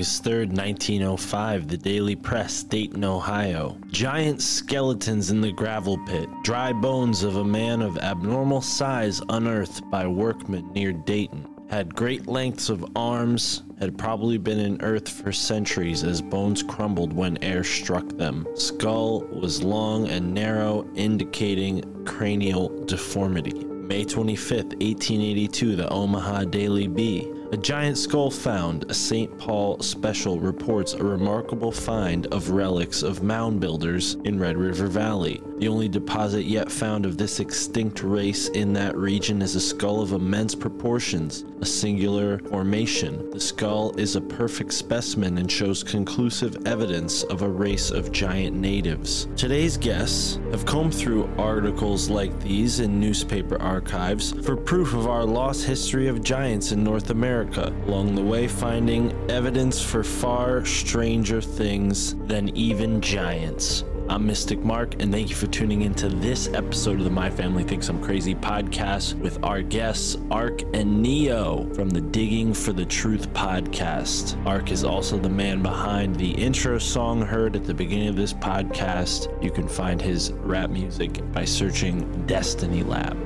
August 3rd, 1905, the Daily Press, Dayton, Ohio. Giant skeletons in the gravel pit. Dry bones of a man of abnormal size unearthed by workmen near Dayton. Had great lengths of arms, had probably been in earth for centuries as bones crumbled when air struck them. Skull was long and narrow, indicating cranial deformity. May 25th, 1882, the Omaha Daily Bee. A giant skull found. A St. Paul special reports a remarkable find of relics of mound builders in Red River Valley. The only deposit yet found of this extinct race in that region is a skull of immense proportions, a singular formation. The skull is a perfect specimen and shows conclusive evidence of a race of giant natives. Today's guests have combed through articles like these in newspaper archives for proof of our lost history of giants in North America, along the way finding evidence for far stranger things than even giants. I'm Mystic Mark, and thank you for tuning into this episode of the My Family Thinks I'm Crazy podcast with our guests, Ark and Neo from the Digging for the Truth podcast. Ark is also the man behind the intro song heard at the beginning of this podcast. You can find his rap music by searching Destiny Lab.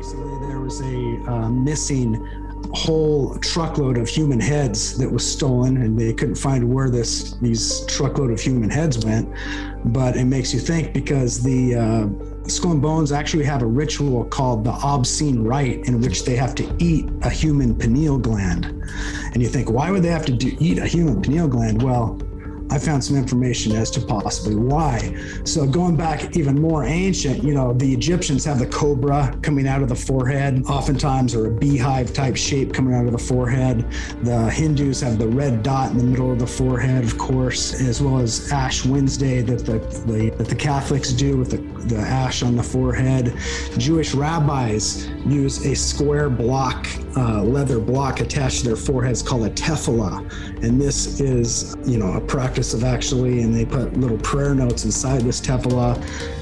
Recently, there was a uh, missing whole truckload of human heads that was stolen, and they couldn't find where this these truckload of human heads went. But it makes you think because the uh, Skull and Bones actually have a ritual called the obscene rite, in which they have to eat a human pineal gland. And you think, why would they have to do, eat a human pineal gland? Well, I found some information as to possibly why. So going back even more ancient, you know, the Egyptians have the cobra coming out of the forehead, oftentimes, or a beehive type shape coming out of the forehead. The Hindus have the red dot in the middle of the forehead, of course, as well as Ash Wednesday that the, the that the Catholics do with the, the ash on the forehead. Jewish rabbis use a square block, uh, leather block attached to their foreheads called a tefillah, and this is, you know, a practice of actually, and they put little prayer notes inside this tefillah.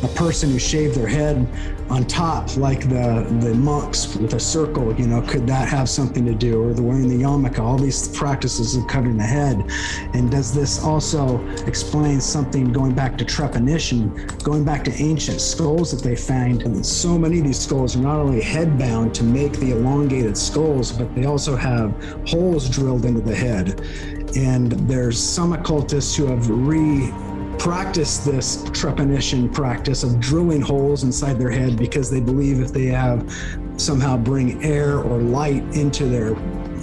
A person who shaved their head on top, like the the monks with a circle, you know, could that have something to do? Or the wearing the yarmulke, all these practices of covering the head. And does this also explain something going back to trepanation, going back to ancient skulls that they find? And so many of these skulls are not only head bound to make the elongated skulls, but they also have holes drilled into the head. And there's some occultists who have re practiced this trepanation practice of drilling holes inside their head because they believe if they have somehow bring air or light into their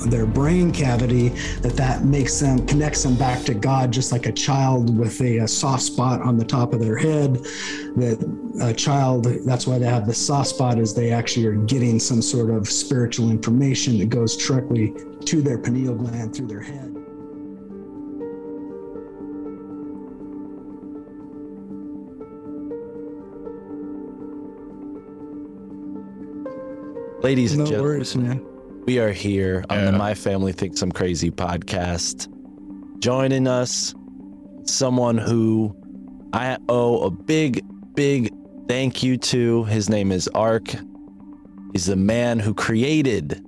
their brain cavity that that makes them connects them back to god just like a child with a, a soft spot on the top of their head that a child that's why they have the soft spot is they actually are getting some sort of spiritual information that goes directly to their pineal gland through their head Ladies and no gentlemen, worries man we are here on the My Family Thinks I'm Crazy podcast. Joining us, someone who I owe a big, big, thank you to. His name is Ark. He's the man who created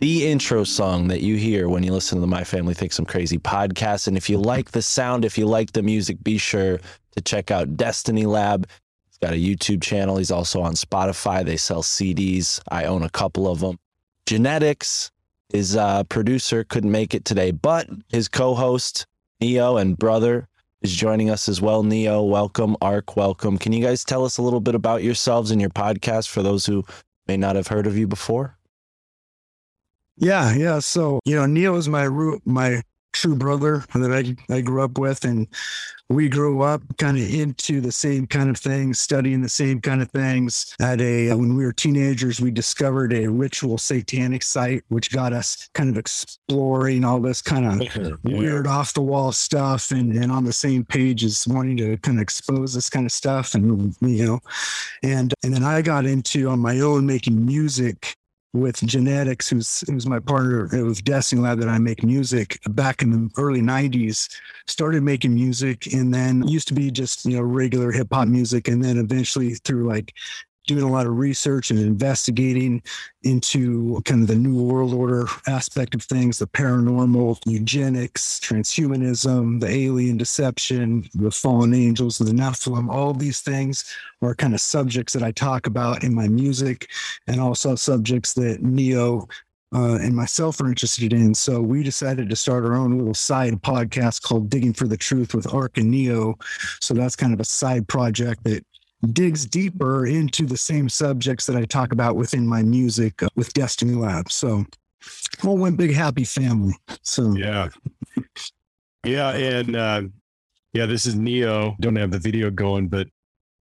the intro song that you hear when you listen to the My Family Thinks I'm Crazy podcast. And if you like the sound, if you like the music, be sure to check out Destiny Lab. He's got a YouTube channel. He's also on Spotify. They sell CDs. I own a couple of them. Genetics, his uh, producer, couldn't make it today, but his co host, Neo, and brother is joining us as well. Neo, welcome. Ark, welcome. Can you guys tell us a little bit about yourselves and your podcast for those who may not have heard of you before? Yeah, yeah. So you know, Neo is my root, my true brother that I I grew up with, and we grew up kind of into the same kind of things, studying the same kind of things. At a uh, when we were teenagers, we discovered a ritual satanic site, which got us kind of exploring all this kind of weird off the wall stuff, and and on the same page as wanting to kind of expose this kind of stuff, and you know, and and then I got into on my own making music with Genetics, who's who's my partner with Destiny Lab that I make music back in the early 90s. Started making music and then used to be just, you know, regular hip hop music. And then eventually through like doing a lot of research and investigating into kind of the new world order aspect of things, the paranormal, eugenics, transhumanism, the alien deception, the fallen angels, the Nephilim, all these things are kind of subjects that I talk about in my music and also subjects that Neo uh, and myself are interested in. So we decided to start our own little side podcast called Digging for the Truth with Ark and Neo. So that's kind of a side project that digs deeper into the same subjects that I talk about within my music uh, with Destiny Lab. So, all one big happy family. So, Yeah. Yeah. And uh, yeah, this is Neo. Don't have the video going, but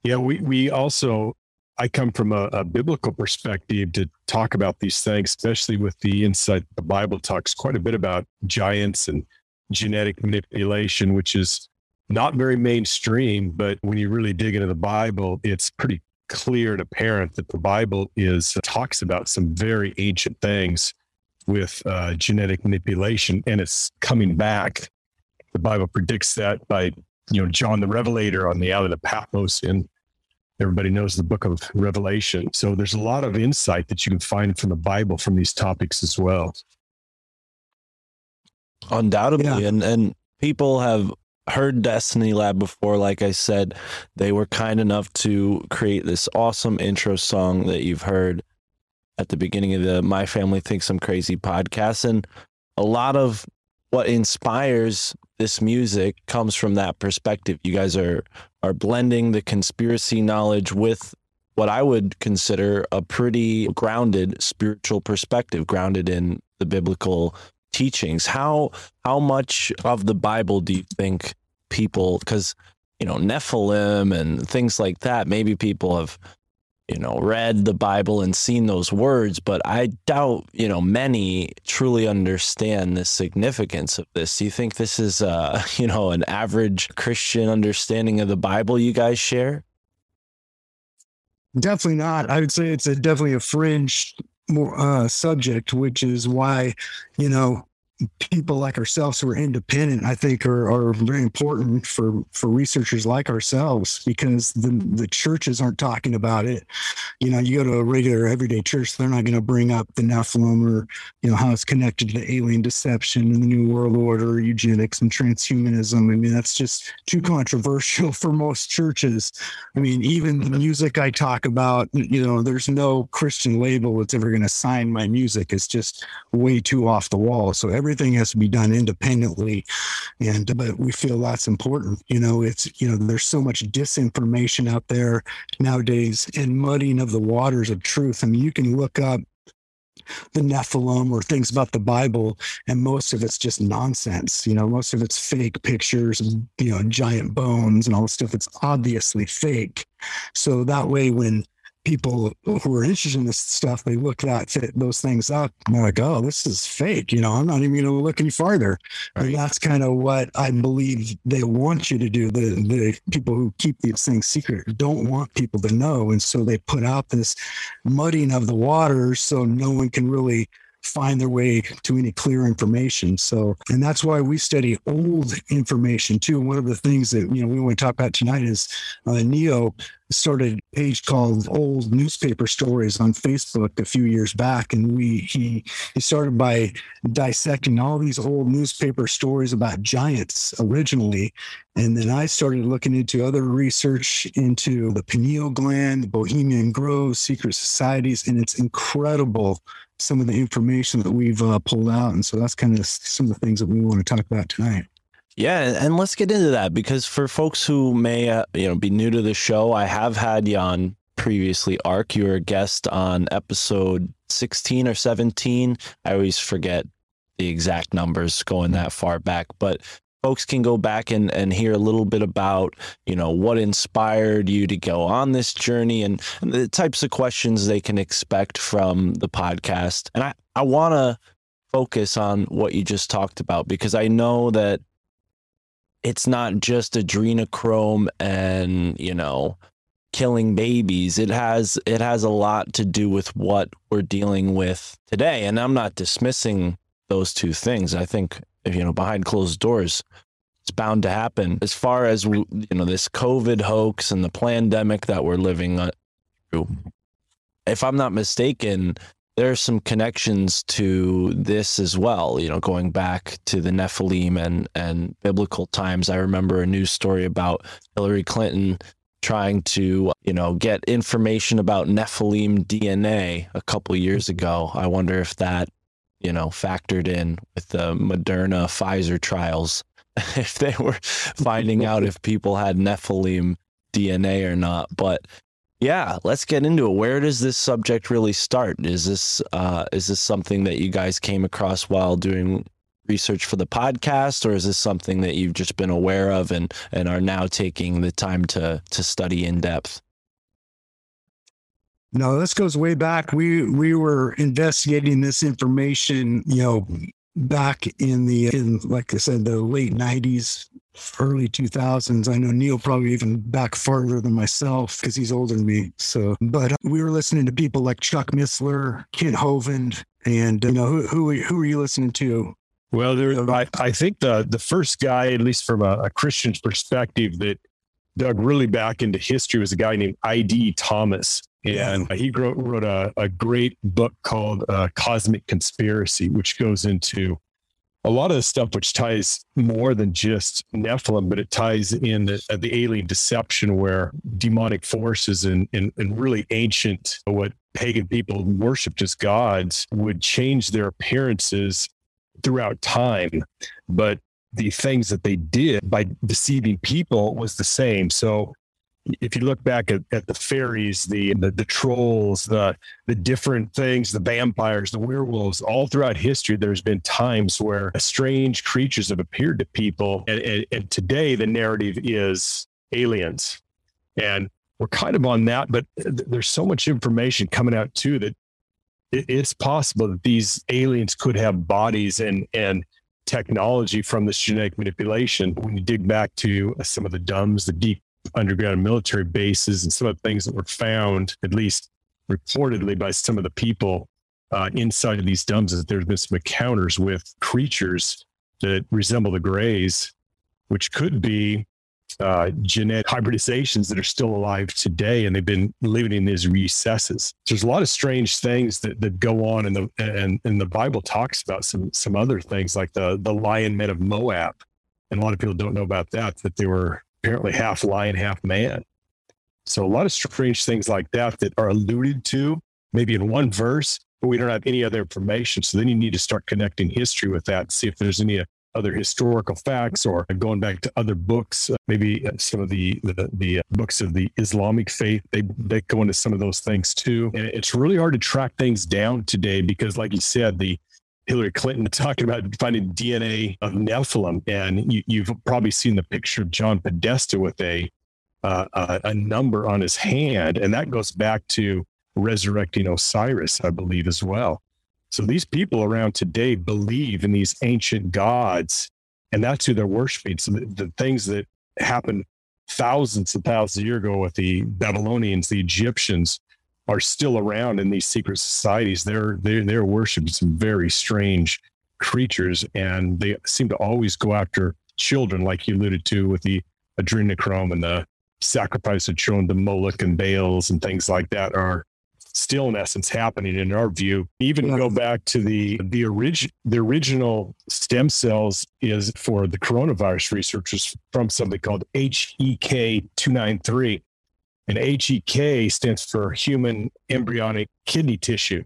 yeah, we, we also, I come from a, a biblical perspective to talk about these things, especially with the insight the Bible talks quite a bit about giants and genetic manipulation, which is not very mainstream, but when you really dig into the Bible, it's pretty clear and apparent that the Bible is talks about some very ancient things with uh, genetic manipulation, and it's coming back. The Bible predicts that by you know John the Revelator on the island of Patmos, and everybody knows the book of Revelation. So there's a lot of insight that you can find from the Bible from these topics as well. Undoubtedly. Yeah. And and people have heard Destiny Lab before. Like I said, they were kind enough to create this awesome intro song that you've heard at the beginning of the My Family Thinks I'm Crazy podcast. And a lot of what inspires this music comes from that perspective. You guys are are blending the conspiracy knowledge with what I would consider a pretty grounded spiritual perspective, grounded in the biblical teachings. How how much of the Bible do you think people because you know Nephilim and things like that, maybe people have you know read the Bible and seen those words, but I doubt you know many truly understand the significance of this. Do you think this is uh you know an average Christian understanding of the Bible you guys share? definitely not. I would say it's a, definitely a fringe uh, subject, which is why, you know, people like ourselves who are independent, I think are, are very important for, for researchers like ourselves because the, the churches aren't talking about it. You know, you go to a regular everyday church, they're not going to bring up the Nephilim or, you know, how it's connected to alien deception and the New World Order, eugenics and transhumanism. I mean, that's just too controversial for most churches. I mean, even the music I talk about, you know, there's no Christian label that's ever going to sign my music. It's just way too off the wall. So everything has to be done independently. And, but we feel that's important. You know, it's, you know, there's so much disinformation out there nowadays and muddying of the waters of truth. I mean, you can look up the Nephilim or things about the Bible, and most of it's just nonsense. You know, most of it's fake pictures, and, you know, giant bones and all the stuff. that's obviously fake. So that way, when people who are interested in this stuff, they look that those things up and they're like, oh, this is fake. You know, I'm not even going to look any farther. And that's kind of what I believe they want you to do. The the people who keep these things secret don't want people to know, and so they put out this muddying of the water so no one can really find their way to any clear information. So, and that's why we study old information too. One of the things that you know we want to talk about tonight is uh, Neo started a page called Old Newspaper Stories on Facebook a few years back, and we he he started by dissecting all these old newspaper stories about giants originally, and then I started looking into other research into the pineal gland, the Bohemian Grove, secret societies, and it's incredible some of the information that we've uh, pulled out, and so that's kind of some of the things that we want to talk about tonight. Yeah, and let's get into that because for folks who may uh, you know be new to the show, I have had you on previously. Ark, you were a guest on episode sixteen or seventeen. I always forget the exact numbers going that far back, but folks can go back and, and hear a little bit about you know what inspired you to go on this journey and, and the types of questions they can expect from the podcast. And I I want to focus on what you just talked about because I know that it's not just adrenochrome and you know killing babies. It has it has a lot to do with what we're dealing with today and i'm not dismissing those two things. I think you know behind closed doors it's bound to happen. As far as you know this covid hoax and the pandemic that we're living uh, through if i'm not mistaken there are some connections to this as well. You know, going back to the Nephilim and and biblical times. I remember a news story about Hillary Clinton trying to you know get information about Nephilim DNA a couple years ago. I wonder if that you know factored in with the Moderna Pfizer trials. If they were finding out if people had Nephilim DNA or not, but yeah, let's get into it. Where does this subject really start? Is this uh, is this something that you guys came across while doing research for the podcast, or is this something that you've just been aware of and and are now taking the time to to study in depth? No, this goes way back. We we were investigating this information, you know, back in the in like I said, the late nineties, early 2000s. I know Neo probably even back farther than myself because he's older than me. So, but uh, we were listening to people like Chuck Missler, Kent Hovind, and uh, you know who who who are you listening to? Well, there, I, I think the the first guy, at least from a, a Christian's perspective, that dug really back into history was a guy named I.D. Thomas. And he wrote, wrote a, a great book called uh, Cosmic Conspiracy, which goes into a lot of the stuff which ties more than just Nephilim, but it ties in the, uh, the alien deception where demonic forces and, and, and really ancient, what pagan people worshipped as gods would change their appearances throughout time. But the things that they did by deceiving people was the same. So if you look back at, at the fairies, the, the the trolls, the the different things, the vampires, the werewolves, all throughout history, there's been times where strange creatures have appeared to people, and, and, and today the narrative is aliens, and we're kind of on that, but there's so much information coming out too that it's possible that these aliens could have bodies and and technology from this genetic manipulation. When you dig back to some of the DUMBs, the deep underground military bases and some of the things that were found, at least reportedly by some of the people uh, inside of these DUMBs, is that there's been some encounters with creatures that resemble the Greys, which could be uh, genetic hybridizations that are still alive today, and they've been living in these recesses. There's a lot of strange things that, that go on, in the and, and the Bible talks about some some other things like the the lion men of Moab, and a lot of people don't know about that that they were apparently half lion, half man. So a lot of strange things like that that are alluded to maybe in one verse, but we don't have any other information. So then you need to start connecting history with that, see if there's any other historical facts or going back to other books, uh, maybe uh, some of the the, the uh, books of the Islamic faith. They they go into some of those things too. And it's really hard to track things down today because, like you said, the Hillary Clinton talking about finding DNA of Nephilim, and you, have probably seen the picture of John Podesta with a uh, a, a number on his hand, and that goes back to resurrecting Osiris, I believe, as well. So these people around today believe in these ancient gods, and that's who they're worshiping. So the, the things that happened thousands and thousands of years ago with the Babylonians, the Egyptians, are still around in these secret societies. They're they're they're worshiping some very strange creatures, and they seem to always go after children, like you alluded to with the adrenochrome and the sacrifice of children, the Moloch and Baals and things like that are still in essence happening in our view. Even Yeah. go back to the the origin the original stem cells is for the coronavirus researchers from something called HEK two nine three. And HEK stands for human embryonic kidney tissue.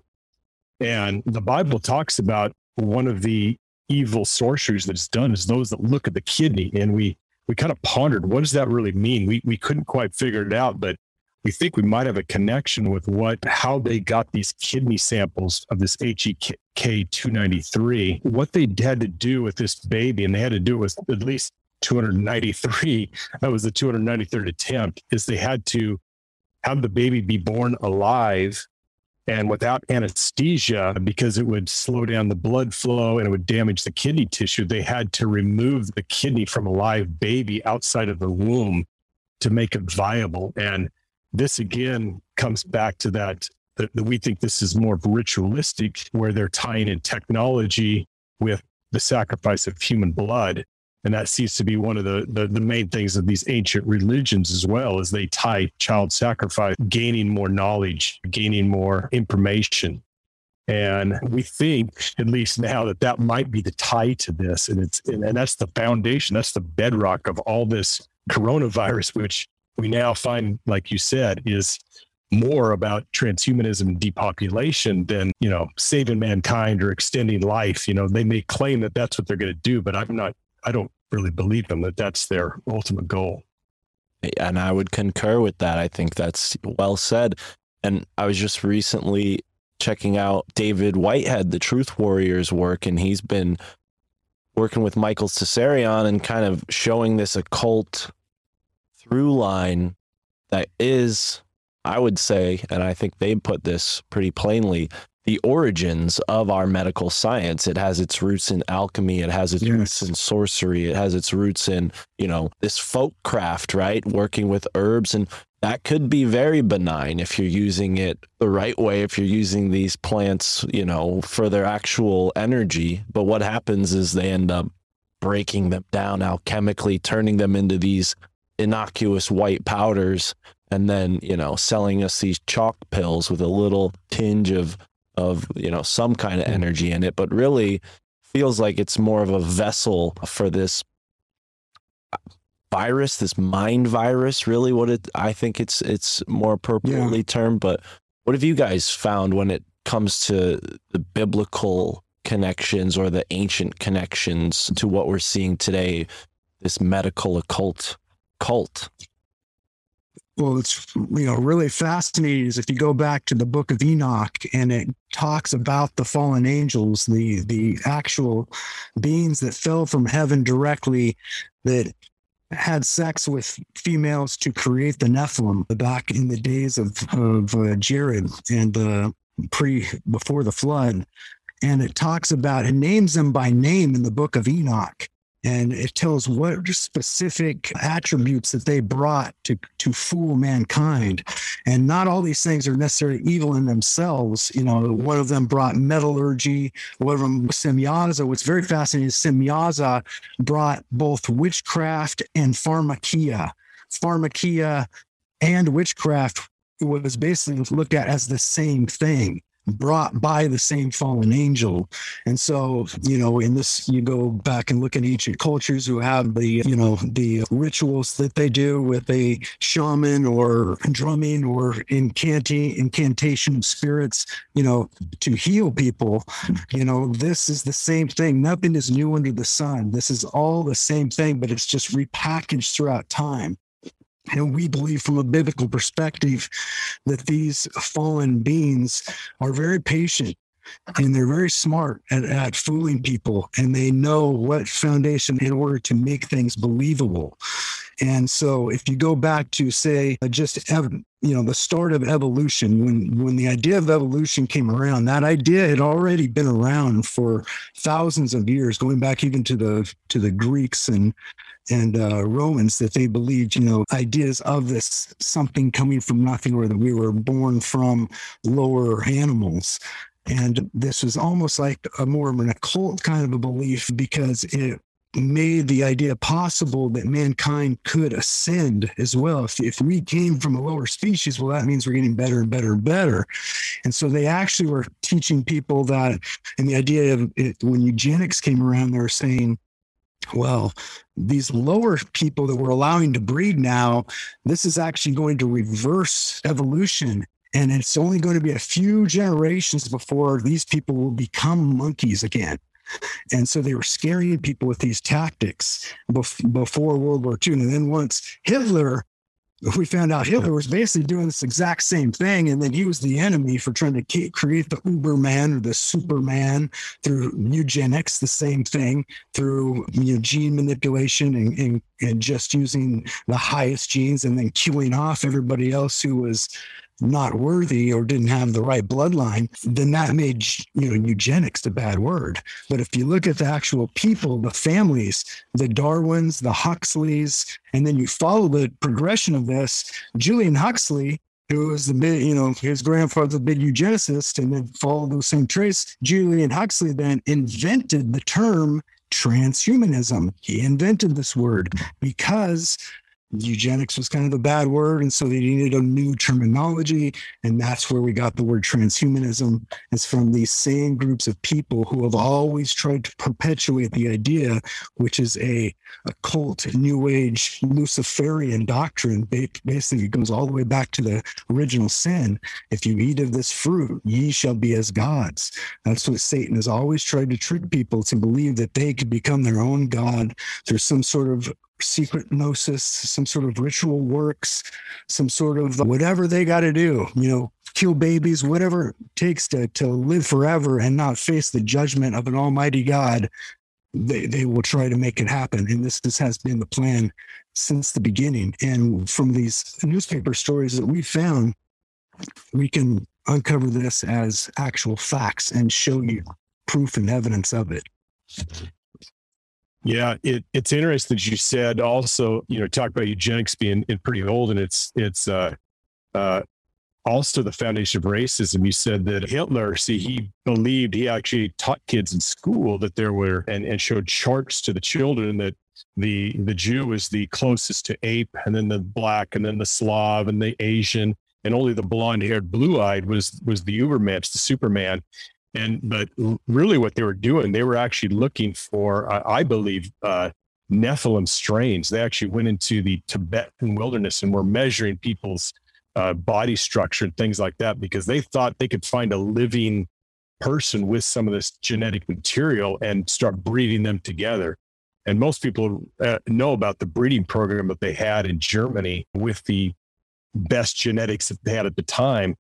And the Bible talks about one of the evil sorceries that's done is those that look at the kidney. And we we kind of pondered what does that really mean? We we couldn't quite figure it out, but we think we might have a connection with what how they got these kidney samples of this HEK 293, what they had to do with this baby, and they had to do it with at least 293. That was the 293rd attempt, is they had to have the baby be born alive and without anesthesia because it would slow down the blood flow and it would damage the kidney tissue. They had to remove the kidney from a live baby outside of the womb to make it viable. And this again comes back to that that, that we think this is more ritualistic, where they're tying in technology with the sacrifice of human blood. And that seems to be one of the, the, the main things of these ancient religions as well, as they tie child sacrifice, gaining more knowledge, gaining more information. And we think, at least now, that that might be the tie to this, and it's and, and that's the foundation, that's the bedrock of all this coronavirus, which we now find, like you said, is more about transhumanism depopulation than you know saving mankind or extending life. You know, they may claim that that's what they're going to do, but I'm not. I don't really believe them that that's their ultimate goal. And I would concur with that. I think that's well said. And I was just recently checking out David Whitehead, the Truth Warriors work, and he's been working with Michael Tsarion and kind of showing this occult through line that is, I would say, and I think they put this pretty plainly, the origins of our medical science. It has its roots in alchemy, it has its Yes. roots in sorcery, it has its roots in, you know, this folk craft, right? Working with herbs and that could be very benign if you're using it the right way, if you're using these plants, you know, for their actual energy. But what happens is they end up breaking them down alchemically, turning them into these innocuous white powders, and then, you know, selling us these chalk pills with a little tinge of of, you know, some kind of mm-hmm. energy in it, but really feels like it's more of a vessel for this uh, virus, this mind virus, really what it I think it's it's more appropriately termed. But what have you guys found when it comes to the biblical connections or the ancient connections to what we're seeing today, this medical occult cult? Well it's you know really fascinating is if you go back to the book of enoch and it talks about the fallen angels the the actual beings that fell from heaven directly that had sex with females to create the nephilim back in the days of of uh, jared and uh, pre before the flood. And it talks about it names them by name in the book of enoch and it tells what specific attributes that they brought to to fool mankind. And not all these things are necessarily evil in themselves. You know one of them brought metallurgy one of them semyaza what's very fascinating is semyaza brought both witchcraft and pharmakia. Pharmakia and witchcraft was basically looked at as the same thing brought by the same fallen angel and so, you know, in this, you go back and look at ancient cultures who have the, you know, the rituals that they do with a shaman or drumming or incanting, incantation of spirits, you know, to heal people. You know, this is the same thing. Nothing is new under the sun. This is all the same thing, but it's just repackaged throughout time. And we believe from a biblical perspective that these fallen beings are very patient and they're very smart at, at fooling people and they know what foundation in order to make things believable. And so if you go back to say uh, just ev- you know the start of evolution when when the idea of evolution came around that idea had already been around for thousands of years going back even to the to the greeks and and uh, Romans that they believed, you know, ideas of this something coming from nothing or that we were born from lower animals. And this was almost like a more of an occult kind of a belief because it made the idea possible that mankind could ascend as well. If, if we came from a lower species, well, that means we're getting better and better and better. And so they actually were teaching people that, and the idea of it, when eugenics came around, they were saying, well, these lower people that we're allowing to breed now, this is actually going to reverse evolution. And it's only going to be a few generations before these people will become monkeys again. And so they were scaring people with these tactics before World War II. And then once Hitler, we found out Hitler was basically doing this exact same thing. And then he was the enemy for trying to create the Uberman or the Superman through eugenics, the same thing, through you know, gene manipulation and, and, and just using the highest genes and then killing off everybody else who was not worthy or didn't have the right bloodline, then that made you know eugenics a bad word. But if you look at the actual people, the families, the Darwins, the Huxleys, and then you follow the progression of this, Julian Huxley, who was the big, you know, his grandfather's a big eugenicist, and then followed those same traits. Julian Huxley then invented the term transhumanism. He invented this word because eugenics was kind of a bad word and so they needed a new terminology and that's where we got the word transhumanism it's from these same groups of people who have always tried to perpetuate the idea which is a, a cult new age luciferian doctrine. Basically it goes all the way back to the original sin. If you eat of this fruit ye shall be as gods. That's what satan has always tried to trick people to believe that they could become their own god through some sort of secret gnosis, some sort of ritual works, some sort of whatever they got to do, you know, kill babies, whatever it takes to, to live forever and not face the judgment of an almighty God. They, they will try to make it happen. And this, this has been the plan since the beginning. And from these newspaper stories that we found, we can uncover this as actual facts and show you proof and evidence of it. Yeah, it, it's interesting that you said also, you know, talk about eugenics being pretty old, and it's it's uh, uh, also the foundation of racism. You said that Hitler, see, he believed he actually taught kids in school that there were and, and showed charts to the children that the the Jew was the closest to ape, and then the black, and then the Slav, and the Asian, and only the blonde haired, blue eyed was was the Ubermensch, the Superman. And but really, what they were doing, they were actually looking for, uh, I believe, uh, Nephilim strains. They actually went into the Tibetan wilderness and were measuring people's uh, body structure and things like that because they thought they could find a living person with some of this genetic material and start breeding them together. And most people uh, know about the breeding program that they had in Germany with the best genetics that they had at the time.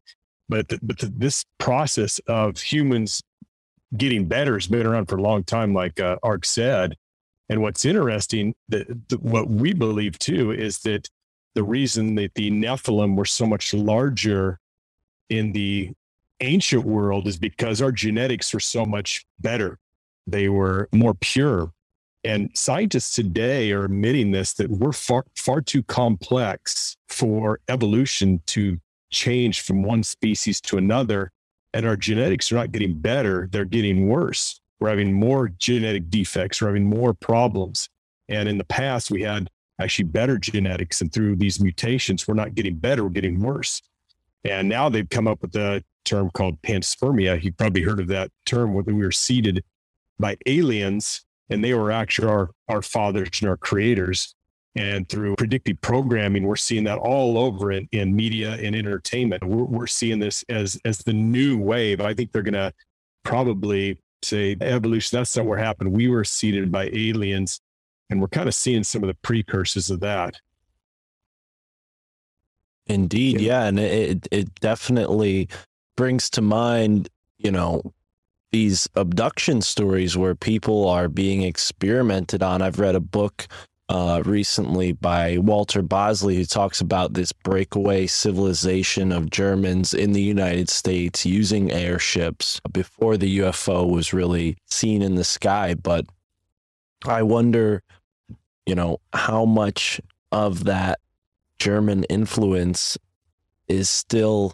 But the, but the, this process of humans getting better has been around for a long time, like uh, Ark said. And what's interesting, that what we believe too, is that the reason that the Nephilim were so much larger in the ancient world is because our genetics are so much better. They were more pure. And scientists today are admitting this that we're far, far too complex for evolution to change from one species to another. And our genetics are not getting better, they're getting worse. We're having more genetic defects, we're having more problems. And in the past, we had actually better genetics. And through these mutations, we're not getting better, we're getting worse. And now they've come up with a term called panspermia. You probably heard of that term where we were seeded by aliens and they were actually our, our fathers and our creators. And through predictive programming, we're seeing that all over in, in media and entertainment. We're, we're seeing this as, as the new wave. I think they're going to probably say evolution, that's not what happened. We were seeded by aliens, and we're kind of seeing some of the precursors of that. Indeed, yeah, and it it definitely brings to mind, you know, these abduction stories where people are being experimented on. I've read a book uh, recently by Walter Bosley, who talks about this breakaway civilization of Germans in the United States using airships before the UFO was really seen in the sky. But I wonder, you know, how much of that German influence is still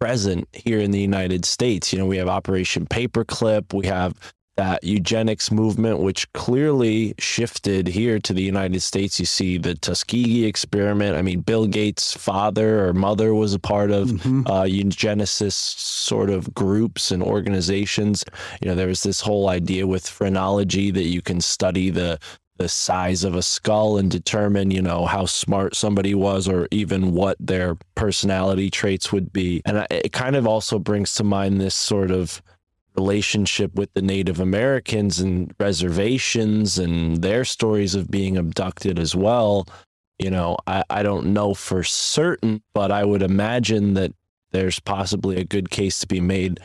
present here in the United States. You know, we have Operation Paperclip, we have that eugenics movement, which clearly shifted here to the United States. You see the Tuskegee experiment. I mean, Bill Gates' father or mother was a part of Mhm. uh, eugenicist sort of groups and organizations. You know, there was this whole idea with phrenology that you can study the the size of a skull and determine, you know, how smart somebody was or even what their personality traits would be. And it kind of also brings to mind this sort of relationship with the Native Americans and reservations and their stories of being abducted as well. You know, I, I don't know for certain, but I would imagine that there's possibly a good case to be made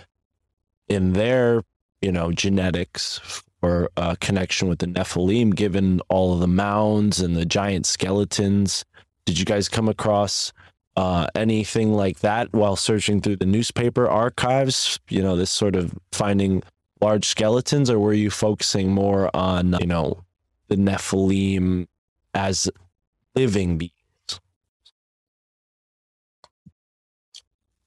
in their, you know, genetics for a connection with the Nephilim, given all of the mounds and the giant skeletons. Did you guys come across uh, anything like that while searching through the newspaper archives? You know, this sort of finding large skeletons, or were you focusing more on, you know, the Nephilim as living beings?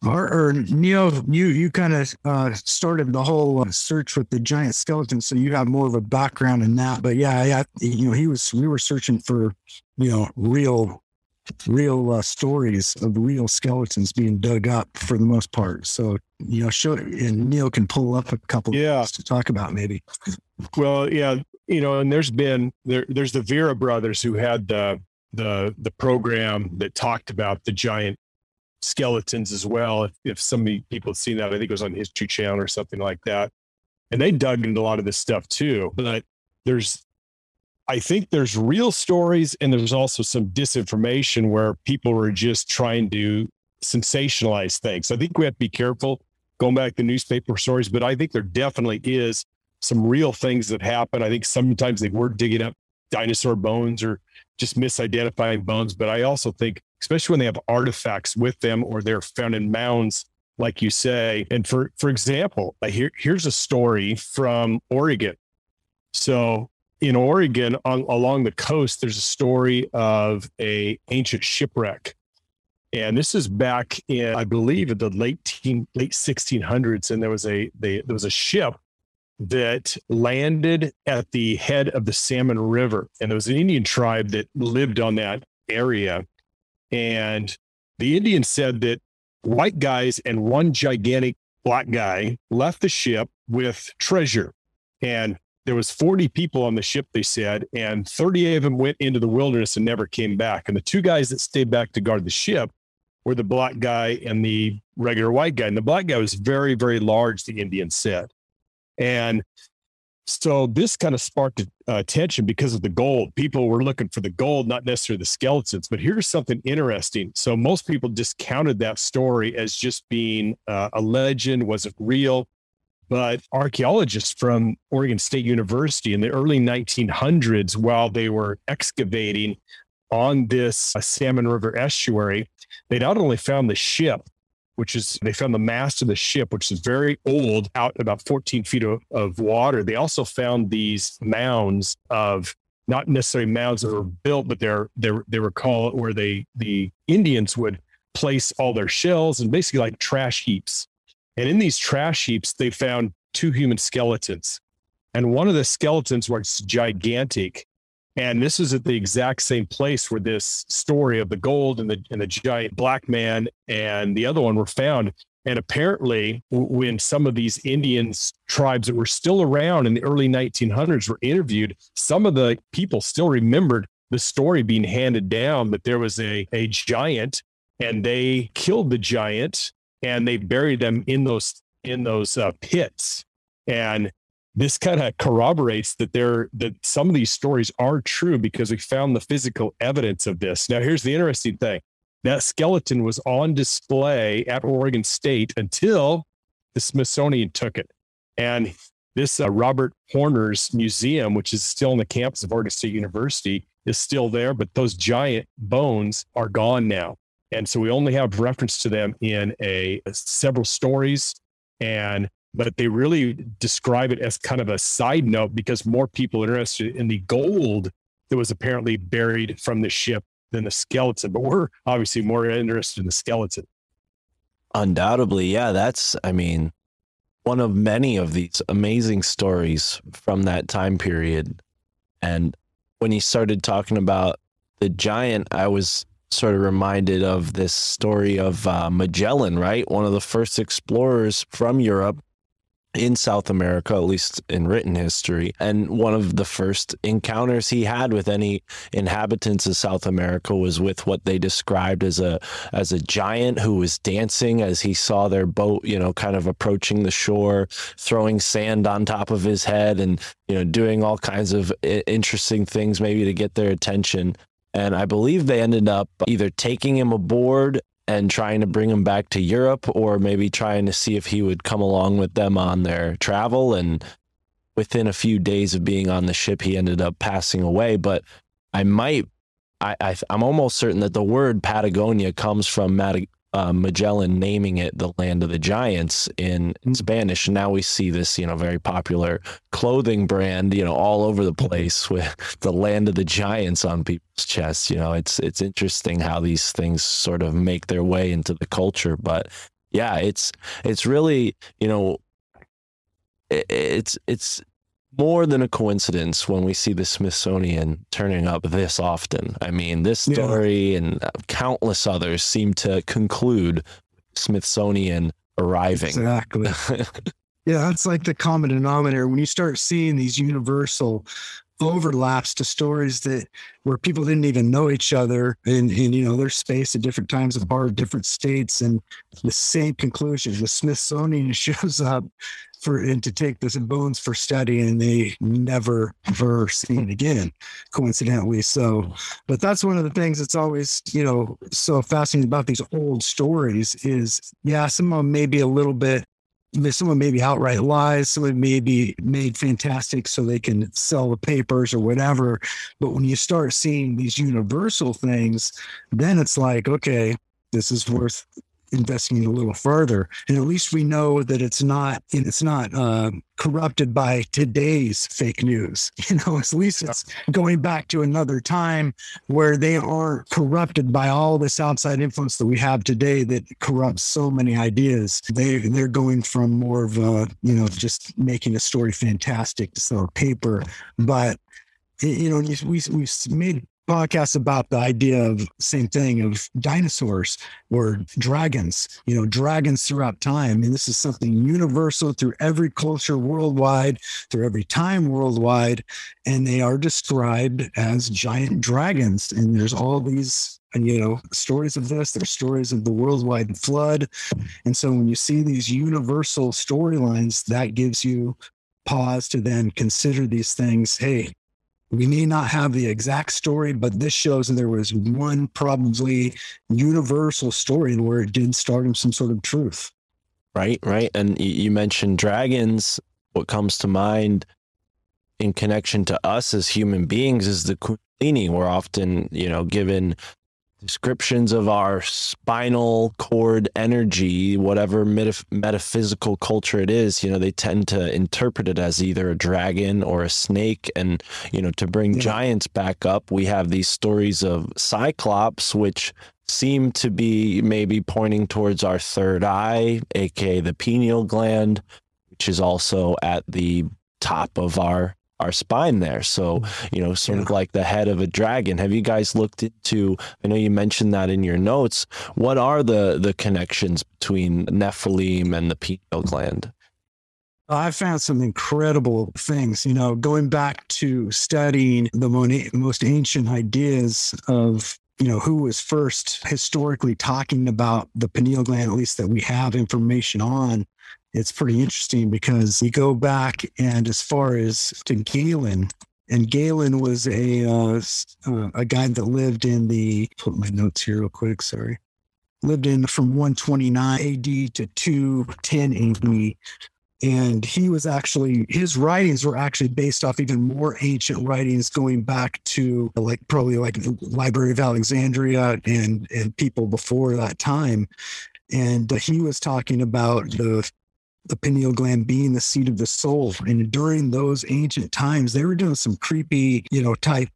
Or, or Neo, you you kind of uh, started the whole uh, search with the giant skeleton, so you have more of a background in that. But yeah, yeah, you know, he was. We were searching for, you know, real, real uh, stories of real skeletons being dug up for the most part. So you know, show and Neo can pull up a couple Yeah. to talk about maybe. Well, yeah, you know, and there's been there there's the Vieira brothers who had the the the program that talked about the giant skeletons as well. If if some people have seen that, I think it was on History Channel or something like that. And they dug into a lot of this stuff too. But there's I think there's real stories and there's also some disinformation where people are just trying to sensationalize things. I think we have to be careful going back to newspaper stories, but I think there definitely is some real things that happen. I think sometimes they were digging up dinosaur bones or just misidentifying bones. But I also think, especially when they have artifacts with them or they're found in mounds, like you say. And for for example, here here's a story from Oregon. So in Oregon, on, along the coast, there's a story of a ancient shipwreck. And this is back in, I believe, in the late teen, late 1600s, and there was a they, there was a ship that landed at the head of the Salmon River. And there was an Indian tribe that lived on that area. And the Indians said that white guys and one gigantic black guy left the ship with treasure. And there was 40 people on the ship, they said, and 38 of them went into the wilderness and never came back. And the two guys that stayed back to guard the ship were the black guy and the regular white guy. And the black guy was very, very large, the Indians said. And so this kind of sparked uh, attention because of the gold. People were looking for the gold, not necessarily the skeletons. But here's something interesting. So most people discounted that story as just being uh, a legend, wasn't real. But archaeologists from Oregon State University in the early 1900s, while they were excavating on this uh, Salmon River estuary, they not only found the ship, which is they found the mast of the ship, which is very old, out about 14 feet of, of water. They also found these mounds of not necessarily mounds that were built, but they're they they were called where they the Indians would place all their shells and basically like trash heaps. And in these trash heaps, they found two human skeletons. And one of the skeletons was gigantic. And this is at the exact same place where this story of the gold and the and the giant black man and the other one were found. And apparently, when some of these Indians tribes that were still around in the early 1900s were interviewed, some of the people still remembered the story being handed down that there was a, a giant and they killed the giant and they buried them in those in those uh, pits. And this kind of corroborates that there that some of these stories are true because we found the physical evidence of this. Now, here's the interesting thing: that skeleton was on display at Oregon State until the Smithsonian took it, and this uh, Robert Horner's museum, which is still on the campus of Oregon State University, is still there, but those giant bones are gone now, and so we only have reference to them in a, a several stories and but they really describe it as kind of a side note because more people are interested in the gold that was apparently buried from the ship than the skeleton. But we're obviously more interested in the skeleton. Undoubtedly, yeah. That's, I mean, one of many of these amazing stories from that time period. And when he started talking about the giant, I was sort of reminded of this story of uh, Magellan, right? One of the first explorers from Europe in South America, at least in written history. And one of the first encounters he had with any inhabitants of South America was with what they described as a as a giant who was dancing as he saw their boat, you know, kind of approaching the shore, throwing sand on top of his head and, you know, doing all kinds of interesting things maybe to get their attention. And I believe they ended up either taking him aboard and trying to bring him back to Europe or maybe trying to see if he would come along with them on their travel. And within a few days of being on the ship, he ended up passing away. But I might, I, I I'm almost certain that the word Patagonia comes from Mad- uh, Magellan naming it the land of the giants in, in Spanish. And now we see this, you know, very popular clothing brand, you know, all over the place with the land of the giants on people's chests. You know, it's it's interesting how these things sort of make their way into the culture. But yeah, it's it's really, you know, i- it's it's more than a coincidence when we see the Smithsonian turning up this often. I mean, this Yeah. story and uh, countless others seem to conclude Smithsonian arriving. Exactly. Yeah, that's like the common denominator. When you start seeing these universal overlaps to stories that where people didn't even know each other and, and you know they're spaced at different times apart, different states, and the same conclusion. The Smithsonian shows up for and to take this in bones for study and they never ever seen again, coincidentally. So but that's one of the things that's always, you know, so fascinating about these old stories is yeah, some of them may be a little bit some of them maybe outright lies, some of them may be made fantastic so they can sell the papers or whatever. But when you start seeing these universal things, then it's like, okay, this is worth investigating a little further. And at least we know that it's not it's not uh, corrupted by today's fake news. You know, at least it's going back to another time where they aren't corrupted by all this outside influence that we have today that corrupts so many ideas. They they're going from more of a you know just making a story fantastic to sell a paper, but you know we we made podcasts about the idea of same thing of dinosaurs or dragons you know dragons throughout time. And this is something universal through every culture worldwide through every time worldwide. And they are described as giant dragons. And there's all these you know stories of this. There's stories of the worldwide flood. And so when you see these universal storylines that gives you pause to then consider these things. Hey we may not have the exact story, but this shows that there was one probably universal story where it did start in some sort of truth. Right, right. And you mentioned dragons. What comes to mind in connection to us as human beings is the Kundalini. We're often, you know, given descriptions of our spinal cord energy, whatever metaph- metaphysical culture it is, you know, they tend to interpret it as either a dragon or a snake. And, you know, to bring Yeah. giants back up, we have these stories of Cyclops, which seem to be maybe pointing towards our third eye, aka the pineal gland, which is also at the top of our our spine there. So, mm-hmm. you know, sort of like the head of a dragon. Have you guys looked into I know you mentioned that in your notes. What are the the connections between Nephilim and the pineal gland? I found some incredible things, you know, going back to studying the most ancient ideas of, you know, who was first historically talking about the pineal gland, at least that we have information on. It's pretty interesting because we go back and as far as to Galen, and Galen was a uh, uh, a guy that lived in the put my notes here real quick. Sorry, lived in from 129 AD to 210 AD and he was actually his writings were actually based off even more ancient writings going back to like probably like the library of alexandria and and people before that time and he was talking about the the pineal gland being the seat of the soul. And during those ancient times they were doing some creepy you know type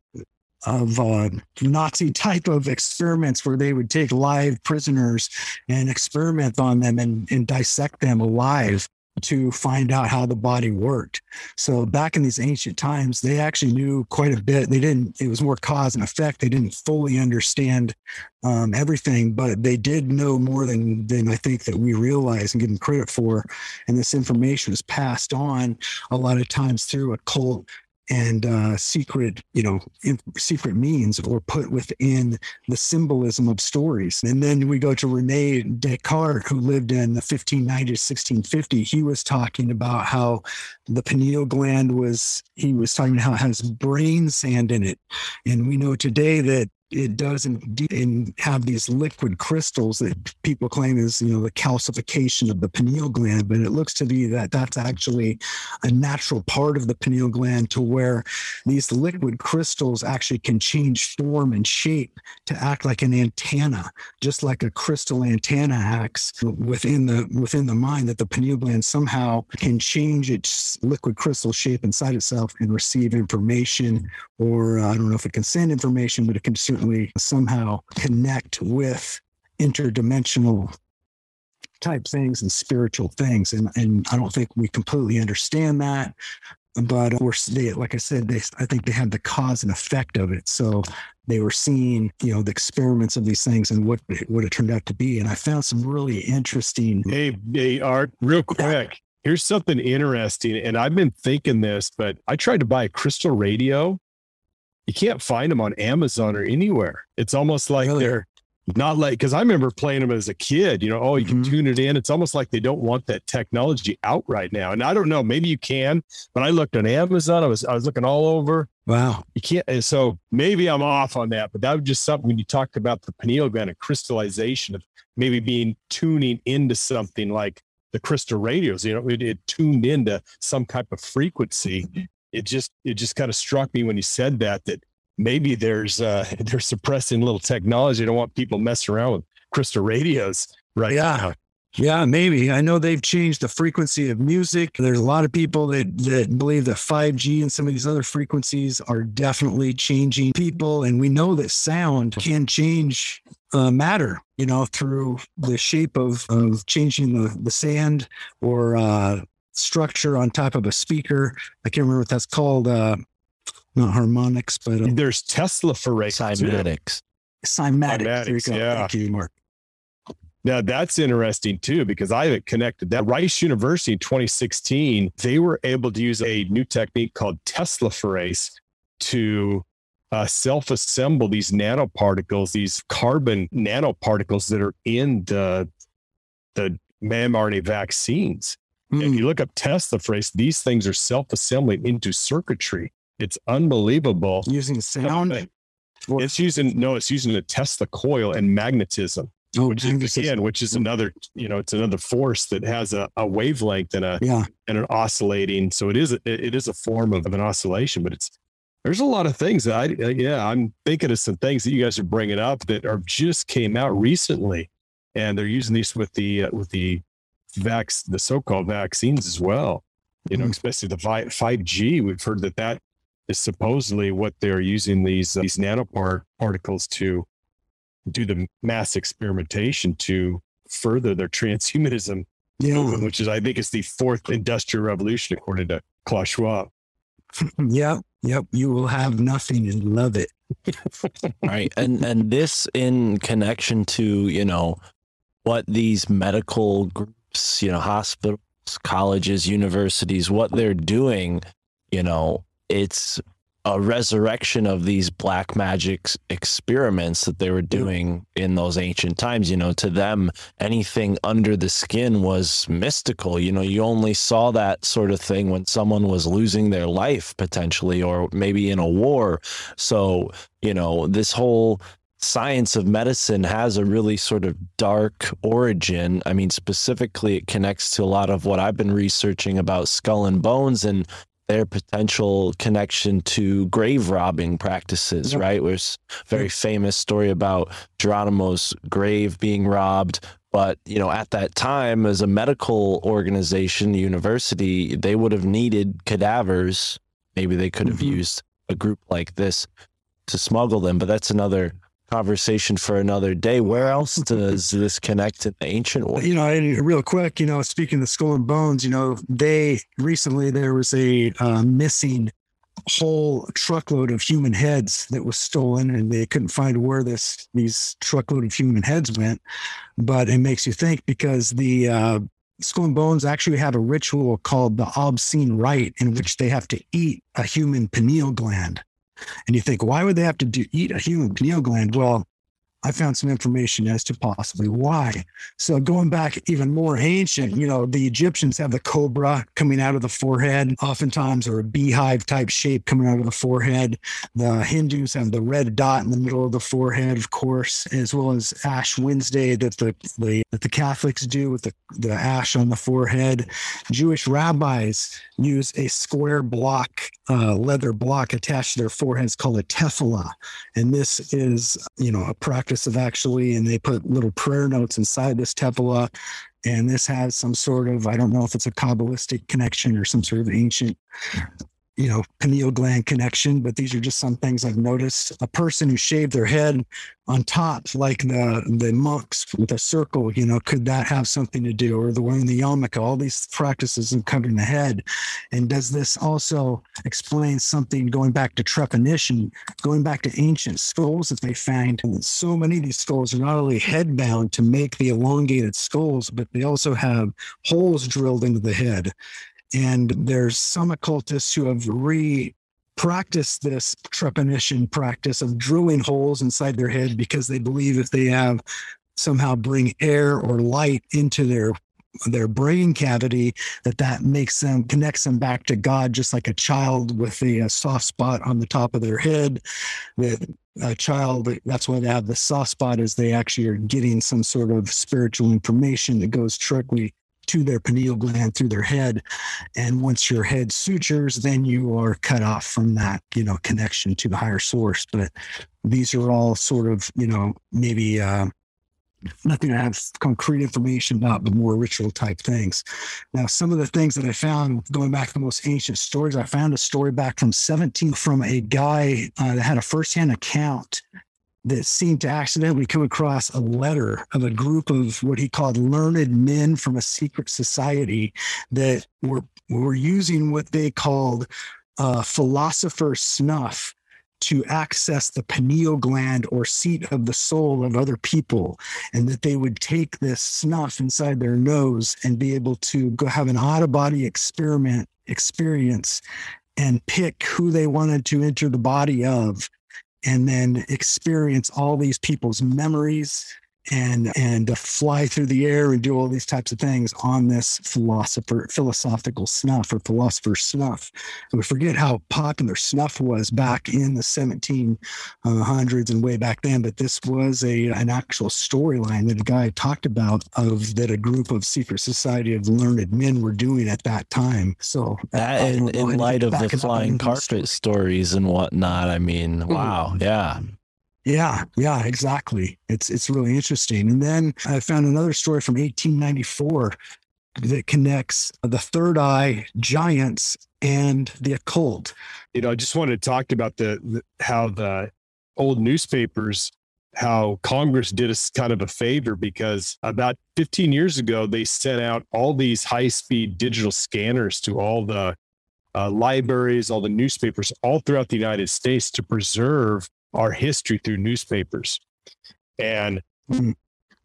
of uh, Nazi type of experiments where they would take live prisoners and experiment on them and, and dissect them alive to find out how the body worked. So back in these ancient times, they actually knew quite a bit. They didn't, it was more cause and effect. They didn't fully understand um, everything, but they did know more than, than I think that we realize and give them credit for. And this information was passed on a lot of times through occult and uh, secret, you know, in, secret means or put within the symbolism of stories. And then we go to Rene Descartes, who lived in 1590 to 1650. He was talking about how the pineal gland was, he was talking about how it has brain sand in it. And we know today that it does indeed have these liquid crystals that people claim is you know the calcification of the pineal gland but it looks to be that that's actually a natural part of the pineal gland to where these liquid crystals actually can change form and shape to act like an antenna just like a crystal antenna acts within the within the mind that the pineal gland somehow can change its liquid crystal shape inside itself and receive information or uh, i don't know if it can send information but it can certainly somehow connect with interdimensional type things and spiritual things. And, and I don't think we completely understand that. But we're they, like I said, they I think they had the cause and effect of it. So they were seeing, you know, the experiments of these things and what what it turned out to be. And I found some really interesting. Hey, hey, Art, real quick. Here's something interesting, and I've been thinking this, but I tried to buy a crystal radio you can't find them on Amazon or anywhere. It's almost like Really? they're not like because I remember playing them as a kid. You know, oh, you can Mhm. tune it in. It's almost like they don't want that technology out right now. And I don't know, maybe you can, but I looked on Amazon. I was I was looking all over. Wow. You can't. So maybe I'm off on that, but that was just something when you talked about the pineal gland and crystallization of maybe being tuning into something like the crystal radios. You know, it, it tuned into some type of frequency. It just it just kind of struck me when you said that that maybe there's uh they're suppressing little technology. They don't want people messing around with crystal radios right Yeah. now. Yeah, maybe. I know they've changed the frequency of music. There's a lot of people that, that believe that 5G and some of these other frequencies are definitely changing people. And we know that sound can change uh, matter, you know, through the shape of, of changing the, the sand or uh, structure on top of a speaker. I can't remember what that's called. Uh, not harmonics, but uh, There's Tesla for Cymatics. cymatic. There you go. yeah. Thank you, Mark. Now that's interesting too, because I haven't connected that. Rice University in 2016, they were able to use a new technique called Tesla Teslaphoresis to uh, self-assemble these nanoparticles, these carbon nanoparticles that are in the the mRNA vaccines. If Mm, you look up Teslaphoresis, these things are self-assembling into circuitry. It's unbelievable. using sound. It's using no, it's using a Tesla coil and magnetism oh, which is again, which is another, you know, it's another force that has a, a wavelength and a Yeah. and an oscillating. So it is a, it is a form of, of an oscillation, but it's there's a lot of things that I uh, yeah I'm thinking of some things that you guys are bringing up that are just came out recently, and they're using these with the uh, with the vax the so-called vaccines as well. You know, Mhm. especially the five G. We've heard that that is supposedly what they're using these uh, these nanopart particles to do the mass experimentation to further their transhumanism Yeah. movement, which is I think is the fourth industrial revolution according to Klaus Schwab. Yep. Yep. You will have nothing and love it. right and and this in connection to you know what these medical groups you know hospitals colleges universities what they're doing you know it's a resurrection of these black magic experiments that they were doing in those ancient times. You know to them anything under the skin was mystical. You know you only saw that sort of thing when someone was losing their life potentially or maybe in a war. So you know this whole science of medicine has a really sort of dark origin. I mean specifically it connects to a lot of what i've been researching about skull and bones and their potential connection to grave robbing practices Yep. right? There's a very famous story about geronimo's grave being robbed. But you know at that time as a medical organization university they would have needed cadavers. Maybe they could have Mhm. used a group like this to smuggle them, but that's another conversation for another day. Where else does this connect to the ancient world? you know, and real quick, you know, speaking of skull and bones, you know, they recently there was a uh, missing whole truckload of human heads that was stolen, and they couldn't find where this these truckload of human heads went. But it makes you think because the uh, skull and bones actually have a ritual called the obscene rite, in which they have to eat a human pineal gland. And you think, why would they have to do, eat a human pineal gland? Well, I found some information as to possibly why. So going back even more ancient, you know, the Egyptians have the cobra coming out of the forehead, oftentimes, or a beehive type shape coming out of the forehead. The Hindus have the red dot in the middle of the forehead, of course, as well as Ash Wednesday that the, the that the Catholics do with the, the ash on the forehead. Jewish rabbis use a square block, uh, leather block attached to their foreheads called a tefillah. And this is, you know, a practice of actually, and they put little prayer notes inside this tefillah. And this has some sort of, I don't know if it's a Kabbalistic connection or some sort of ancient, you know, pineal gland connection, but these are just some things I've noticed. A person who shaved their head on top, like the the monks with a circle, you know, could that have something to do? Or the one in the yarmulke, all these practices of covering the head. And does this also explain something going back to trepanation, going back to ancient skulls that they find? So many of these skulls are not only head bound to make the elongated skulls, but they also have holes drilled into the head. And there's some occultists who have re practiced this trepanation practice of drilling holes inside their head because they believe if they have somehow bring air or light into their their brain cavity that that makes them connects them back to god just like a child with a, a uh, soft spot on the top of their head. That a child that's why they have the soft spot is they actually are getting some sort of spiritual information that goes directly to their pineal gland through their head and once your head sutures then you are cut off from that you know connection to the higher source but these are all sort of you know maybe uh nothing I have concrete information about, but more ritual type things. Now, some of the things that I found going back to the most ancient stories, I found a story back from 17 from a guy uh, that had a firsthand account that seemed to accidentally come across a letter of a group of what he called learned men from a secret society that were were using what they called uh, philosopher snuff to access the pineal gland or seat of the soul of other people, and that they would take this snuff inside their nose and be able to go have an out of body experiment experience and pick who they wanted to enter the body of and then experience all these people's memories and and uh, fly through the air and do all these types of things on this philosopher philosophical snuff or philosopher snuff. And we forget how popular snuff was back in the 1700s and way back then, but this was a an actual storyline that a guy talked about of that a group of secret society of learned men were doing at that time. So That in, in light of the flying carpet stories. and whatnot. I mean, Mm-hmm. wow, yeah. Yeah, yeah, exactly. It's it's really interesting. And then I found another story from 1894 that connects the third eye giants and the occult. you know, I just wanted to talk about the, the how the old newspapers, how Congress did us kind of a favor because about 15 years ago they sent out all these high-speed digital scanners to all the uh, libraries, all the newspapers, all throughout the United States to preserve our history through newspapers, and Mm.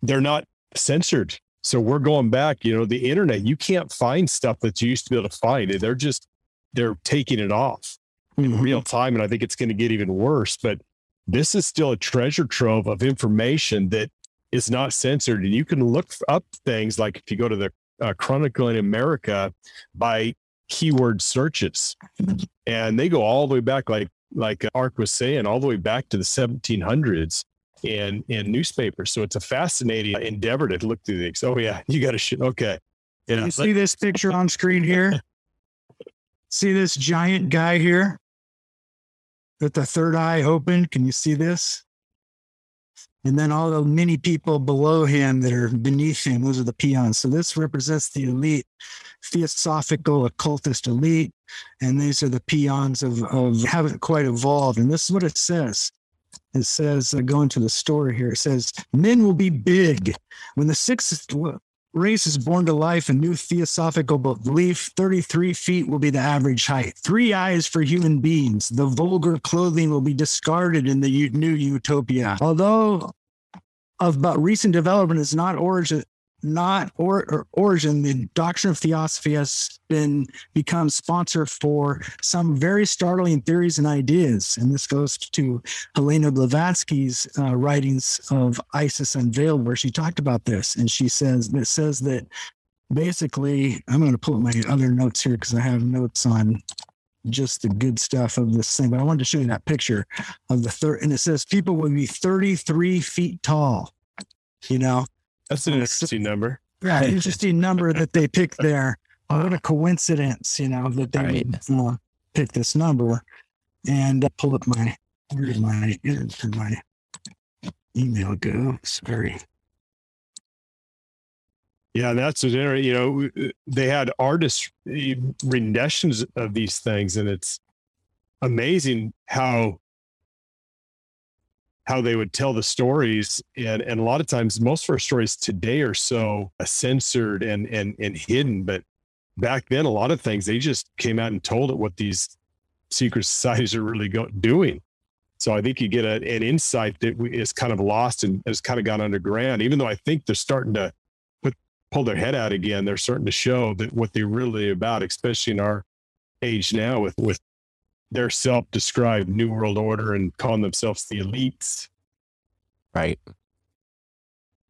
they're not censored. So we're going back. You know, the internet, you can't find stuff that you used to be able to find. They're just they're taking it off in real time. And I think it's going to get even worse. But this is still a treasure trove of information that is not censored. And you can look up things like if you go to the uh, Chronicling America by keyword searches, and they go all the way back, like like uh, Ark was saying, all the way back to the 1700s in in newspapers. So it's a fascinating endeavor to look through these. Oh yeah, you got to shit. Okay, yeah. You see this picture on screen here? see this giant guy here with the third eye open? Can you see this? And then all the many people below him that are beneath him, those are the peons. So this represents the elite, theosophical occultist elite. And these are the peons of, of haven't quite evolved. And this is what it says. It says, uh, going to the story here, it says, men will be big. When the sixth race is born to life, a new theosophical belief, 33 feet will be the average height. Three eyes for human beings. The vulgar clothing will be discarded in the new utopia. Although of but recent development is not origin not or, or origin the doctrine of theosophy has been become sponsor for some very startling theories and ideas. And this goes to helena blavatsky's uh, writings of isis unveiled where she talked about this. And she says it says that basically i'm going to pull up my other notes here because i have notes on just the good stuff of this thing but i wanted to show you that picture of the third and it says people will be 33 feet tall you know That's an interesting number. yeah, interesting number that they picked there. What a coincidence, you know, that they Right. would uh, pick this number. And uh, pull up my where did my where did my email go? It's very Yeah, that's what they're- you know they had artist renditions of these things, and it's amazing how how they would tell the stories and and a lot of times most of our stories today are so censored and and and hidden but back then a lot of things they just came out and told it what these secret societies are really go, doing. So i think you get a, an insight that is kind of lost and has kind of gone underground. Even though i think they're starting to put pull their head out again they're starting to show that what they're really about especially in our age now with with their self-described new world order and calling themselves the elites Right.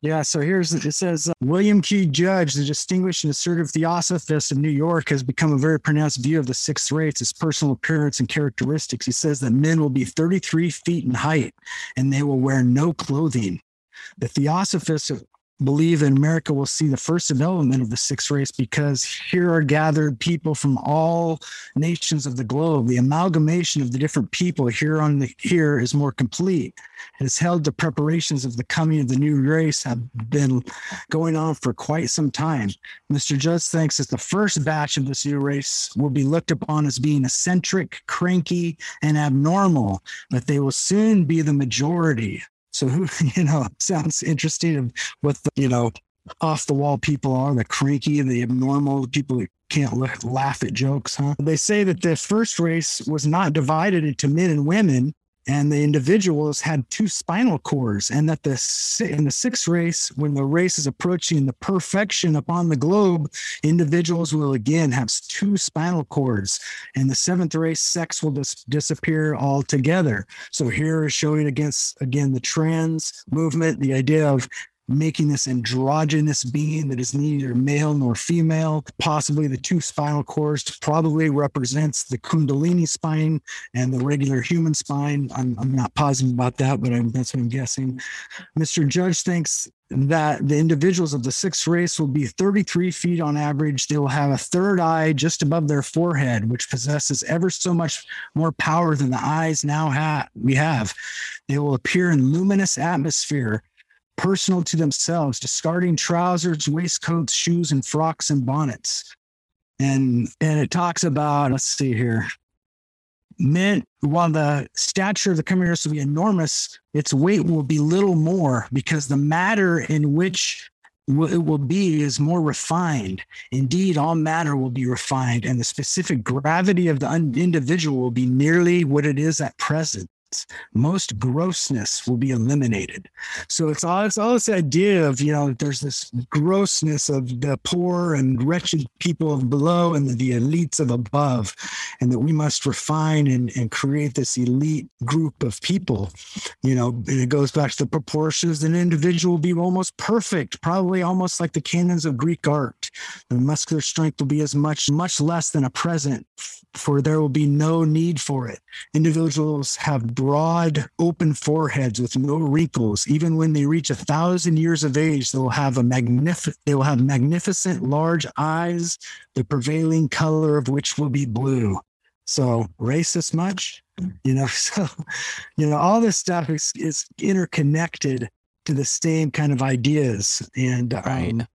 Yeah, so here's it says uh, William Q. Judge, the distinguished and assertive theosophist of New York, has become a very pronounced view of the sixth race, its personal appearance and characteristics. He says that men will be 33 feet in height and they will wear no clothing. The theosophists believe that America will see the first development of the sixth race because here are gathered people from all nations of the globe. The amalgamation of the different people here on the here is more complete It has held the preparations of the coming of the new race have been going on for quite some time. Mr. Judge thinks that the first batch of this new race will be looked upon as being eccentric, cranky, and abnormal, but they will soon be the majority. So you know, sounds interesting what the, you know, off the wall people are, the cranky, and the abnormal people that can't la- laugh at jokes, huh? They say that the first race was not divided into men and women, and the individuals had two spinal cords and that the in the sixth race when the race is approaching the perfection upon the globe individuals will again have two spinal cords. And the seventh race sex will dis- disappear altogether. So here is showing against again the trans movement the idea of making this androgynous being that is neither male nor female possibly the two spinal cords probably represents the kundalini spine and the regular human spine. I'm, I'm not positive about that, but I'm, that's what I'm guessing. Mr. Judge thinks that the individuals of the sixth race will be 33 feet on average. They will have a third eye just above their forehead, which possesses ever so much more power than the eyes now ha- we have. They will appear in luminous atmosphere. Personal to themselves, discarding trousers, waistcoats, shoes, and frocks and bonnets. And and it talks about, let's see here meant while the stature of the coming race will be enormous, its weight will be little more because the matter in which it will be is more refined. Indeed, all matter will be refined, and the specific gravity of the individual will be nearly what it is at present. Most grossness will be eliminated. So it's all it's all this idea of you know there's this grossness of the poor and wretched people of below and the elites of above, and that we must refine and, and create this elite group of people. You know, and it goes back to the proportions. An individual will be almost perfect, probably almost like the canons of Greek art. The muscular strength will be as much, much less than a present, for there will be no need for it. Individuals have broad, open foreheads with no wrinkles. Even when they reach a thousand years of age, they will have a magnificent. They will have magnificent large eyes, the prevailing color of which will be blue. So racist much, you know. So, you know, all this stuff is is interconnected to the same kind of ideas, and um, Right.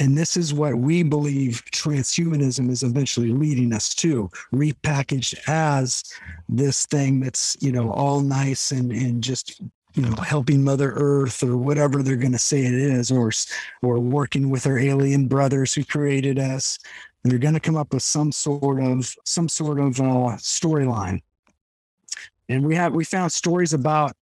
And this is what we believe transhumanism is eventually leading us to, repackaged as this thing that's, you know, all nice and, and just, you know, helping Mother Earth or whatever they're going to say it is, or, or working with our alien brothers who created us. And they're going to come up with some sort of, some sort of uh, storyline. And we have, we found stories about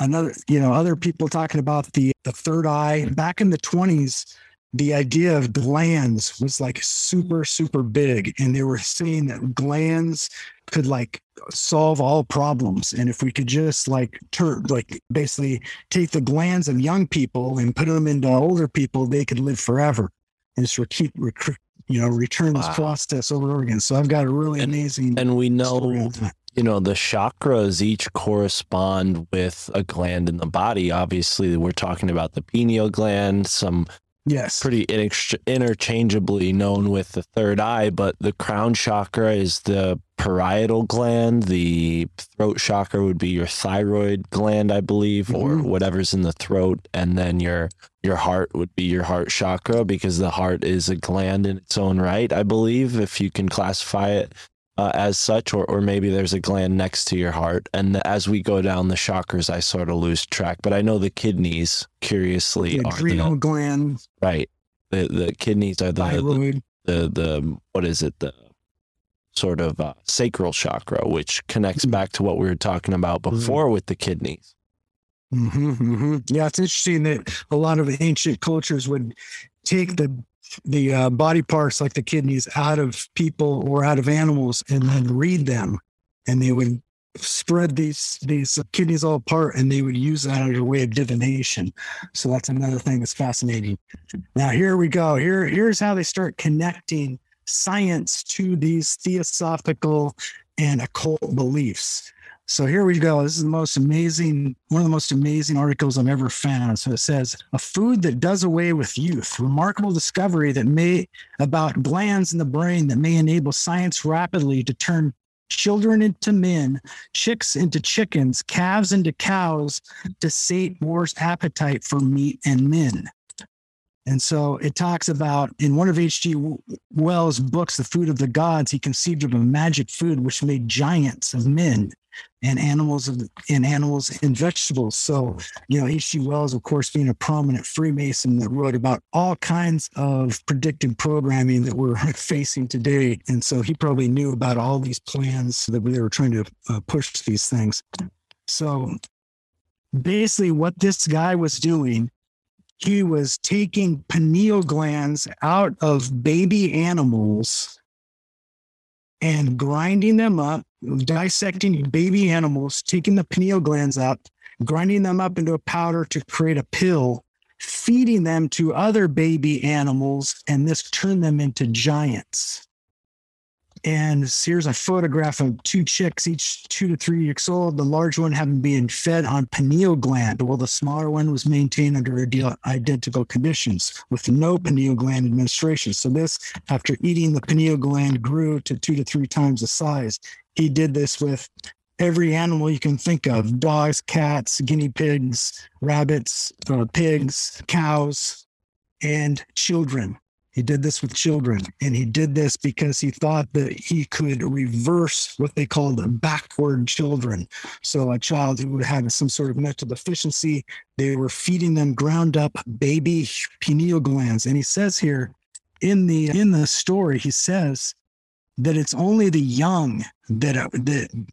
another, you know, other people talking about the, the third eye back in the 20s the idea of glands was like super super big and they were saying that glands could like solve all problems and if we could just like turn like basically take the glands of young people and put them into older people they could live forever. And just re- keep recruit you know return this Wow. process over and over again. So i've got a really And- amazing And we know you know the chakras each correspond with a gland in the body. Obviously we're talking about the pineal gland some yes pretty inex- interchangeably known with the third eye but the crown chakra is the parietal gland the throat chakra would be your thyroid gland i believe or Mhm. whatever's in the throat and then your your heart would be your heart chakra because the heart is a gland in its own right i believe if you can classify it uh, as such, or, or maybe there's a gland next to your heart. And as we go down the chakras, I sort of lose track. But I know the kidneys, curiously, the are adrenal the, gland right. The the kidneys are the the, thyroid the the what is it the sort of uh, sacral chakra, which connects Mhm. back to what we were talking about before with the kidneys. hmm hmm Yeah, it's interesting that a lot of ancient cultures would take the the uh, body parts like the kidneys out of people or out of animals and then read them, and they would spread these these kidneys all apart and they would use that as a way of divination. So that's another thing that's fascinating. Now here we go. Here here's how they start connecting science to these theosophical and occult beliefs. So here we go. This is the most amazing, one of the most amazing articles I've ever found. So it says a food that does away with youth. Remarkable discovery that may about glands in the brain that may enable science rapidly to turn children into men, chicks into chickens, calves into cows to sate war's appetite for meat and men. And so it talks about in one of H.G. Wells' books, The Food of the Gods, he conceived of a magic food which made giants of men and animals and animals and vegetables. So, you know, H.G. Wells, of course, being a prominent Freemason that wrote about all kinds of predictive programming that we're facing today. And so he probably knew about all these plans that they were trying to uh, push these things. So basically, what this guy was doing, he was taking pineal glands out of baby animals and grinding them up, dissecting baby animals, taking the pineal glands out, grinding them up into a powder to create a pill, feeding them to other baby animals, and this turned them into giants. And here's a photograph of two chicks, each two to three years old. The large one having been fed on pineal gland, while the smaller one was maintained under identical conditions with no pineal gland administration. So this, after eating the pineal gland, grew to two to three times the size. He did this with every animal you can think of: dogs, cats, guinea pigs, rabbits, uh, pigs, cows, and children. He did this with children, and he did this because he thought that he could reverse what they called backward children. So, a child who had some sort of mental deficiency, they were feeding them ground up baby pineal glands. And he says here in the in the story, he says that it's only the young that that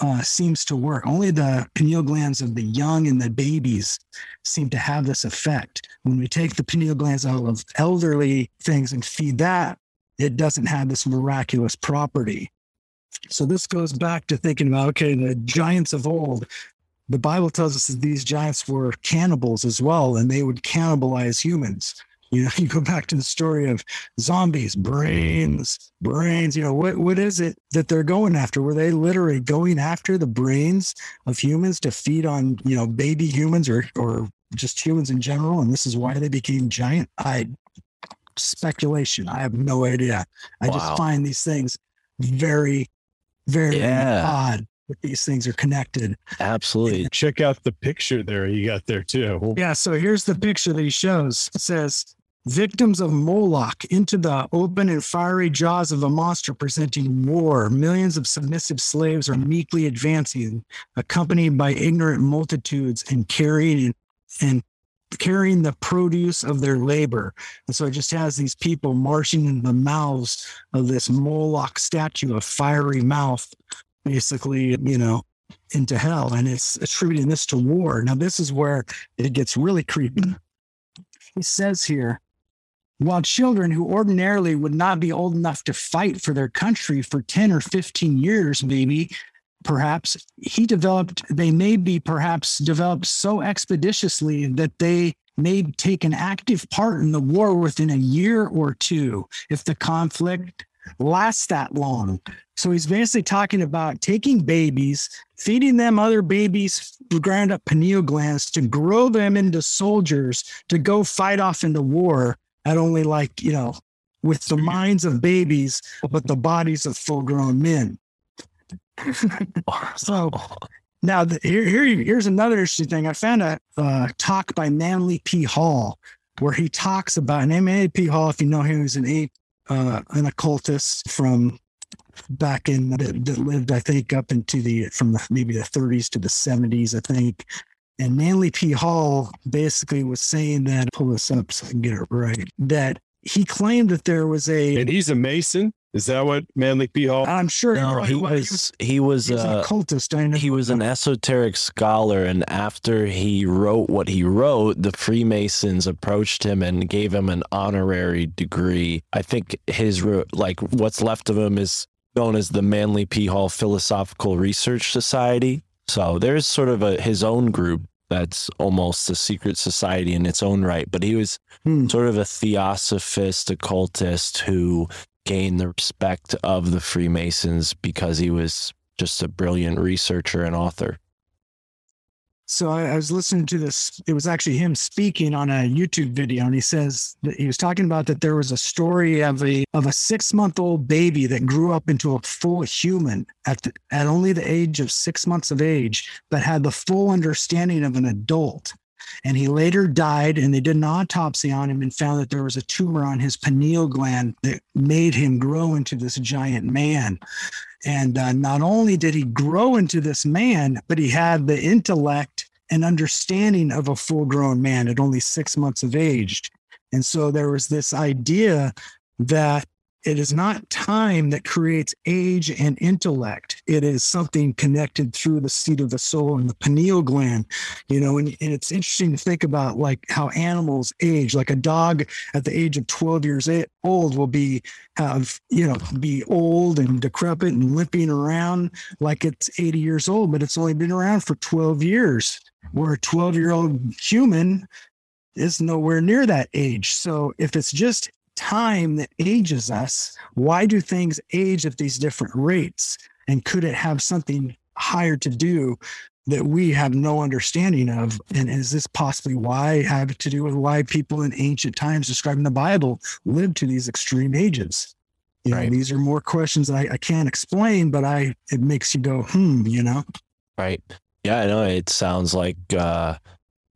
uh, seems to work. Only the pineal glands of the young and the babies seem to have this effect. When we take the pineal glands out of elderly things and feed that, it doesn't have this miraculous property. So this goes back to thinking about okay, the giants of old. The Bible tells us that these giants were cannibals as well, and they would cannibalize humans. You know, you go back to the story of zombies, brains, brains. You know, what what is it that they're going after? Were they literally going after the brains of humans to feed on, you know, baby humans or or just humans in general? And this is why they became giant. I speculation. I have no idea. I Wow. just find these things very, very Yeah. odd that these things are connected. Absolutely. Check out the picture there you got there too. Yeah, so here's the picture that he shows. It says victims of Moloch into the open and fiery jaws of a monster presenting war. Millions of submissive slaves are meekly advancing, accompanied by ignorant multitudes and carrying and, carrying the produce of their labor. And so it just has these people marching in the mouths of this Moloch statue, a fiery mouth, basically, you know, into hell. And it's attributing this to war. Now, this is where it gets really creepy. He says here, while children who ordinarily would not be old enough to fight for their country for 10 or 15 years, maybe, perhaps, he developed, they may be perhaps developed so expeditiously that they may take an active part in the war within a year or two if the conflict lasts that long. So he's basically talking about taking babies, feeding them other babies' ground up pineal glands to grow them into soldiers to go fight off into war at only like, you know, with the minds of babies, but the bodies of full grown men. so now the, here, here, here's another interesting thing. I found a uh, talk by Manly P. Hall where he talks about, and Manly P. Hall, if you know him, he was an, a- uh, an occultist from back in that, that lived, I think, up into the from the, maybe the 30s to the 70s, I think. And Manly P. Hall basically was saying that, pull this up so I can get it right, that he claimed that there was a, And he's a Mason. Is that what Manly P. Hall? I'm sure No, he was he was he was an uh, occultist. I know. he was an esoteric scholar and after he wrote what he wrote the freemasons approached him and gave him an honorary degree i think his like what's left of him is known as the manly p hall philosophical research society so there's sort of a his own group that's almost a secret society in its own right but he was Hmm. sort of a theosophist occultist who gained the respect of the freemasons because he was just a brilliant researcher and author So I, I was listening to this. It was actually him speaking on a YouTube video, and he says that he was talking about that there was a story of a of a six month old baby that grew up into a full human at the, at only the age of six months of age, but had the full understanding of an adult. And he later died, and they did an autopsy on him and found that there was a tumor on his pineal gland that made him grow into this giant man. And uh, not only did he grow into this man, but he had the intellect and understanding of a full grown man at only six months of age. And so there was this idea that it is not time that creates age and intellect. It is something connected through the seat of the soul and the pineal gland, you know. And, and it's interesting to think about like how animals age. Like a dog at the age of 12 years old will be have you know be old and decrepit and limping around like it's 80 years old, but it's only been around for 12 years. Where a 12 year old human is nowhere near that age. So if it's just time that ages us, why do things age at these different rates? And could it have something higher to do that we have no understanding of? And is this possibly why have to do with why people in ancient times describing the Bible lived to these extreme ages? You know, Right. these are more questions that I, I can't explain, but I it makes you go, hmm, you know? right yeah i know it sounds like uh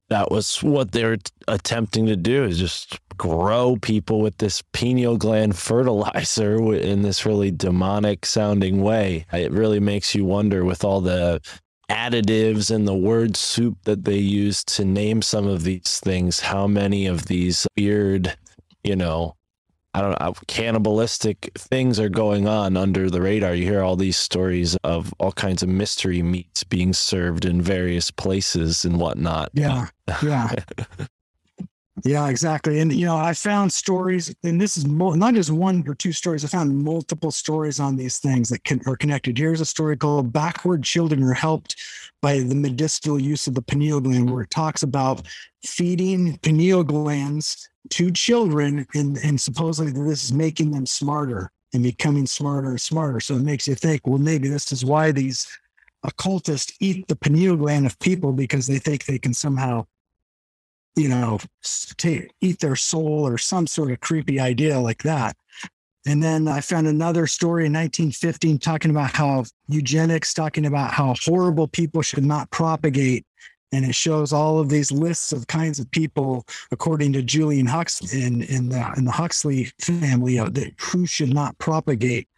that was what they're attempting to do is just grow people with this pineal gland fertilizer in this really demonic sounding way. It really makes you wonder with all the additives and the word soup that they use to name some of these things how many of these weird you know I don't know, uh, cannibalistic things are going on under the radar. You hear all these stories of all kinds of mystery meats being served in various places and whatnot. Yeah. Yeah. yeah, exactly. And, you know, I found stories, and this is mo- not just one or two stories. I found multiple stories on these things that can, are connected. Here's a story called Backward Children Are Helped by the Medicinal Use of the Pineal Gland, where it talks about feeding pineal glands to children, and, and supposedly this is making them smarter and becoming smarter and smarter. So it makes you think, well, maybe this is why these occultists eat the pineal gland of people because they think they can somehow, you know, take, eat their soul or some sort of creepy idea like that. And then I found another story in 1915 talking about how eugenics, talking about how horrible people should not propagate and it shows all of these lists of kinds of people according to Julian Huxley in, in the in the Huxley family uh, that who should not propagate.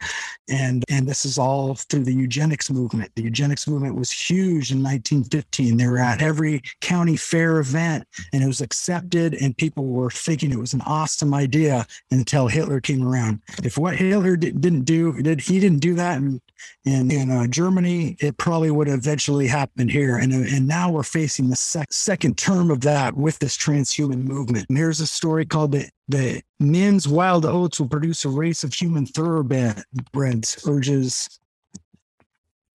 And and this is all through the eugenics movement. The eugenics movement was huge in 1915 they were at every county fair event and it was accepted and people were thinking it was an awesome idea until Hitler came around. If what Hitler di- didn't do did he didn't do that in in, in uh, Germany it probably would have eventually happened here. And uh, and now we're facing the sec- second term of that with this transhuman movement and here's a story called the the Nin's wild oats will produce a race of human thoroughbreds, urges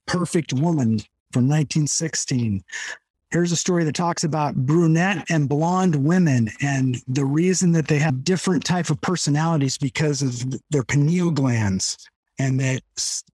Perfect Woman from 1916. Here's a story that talks about brunette and blonde women and the reason that they have different type of personalities because of their pineal glands and that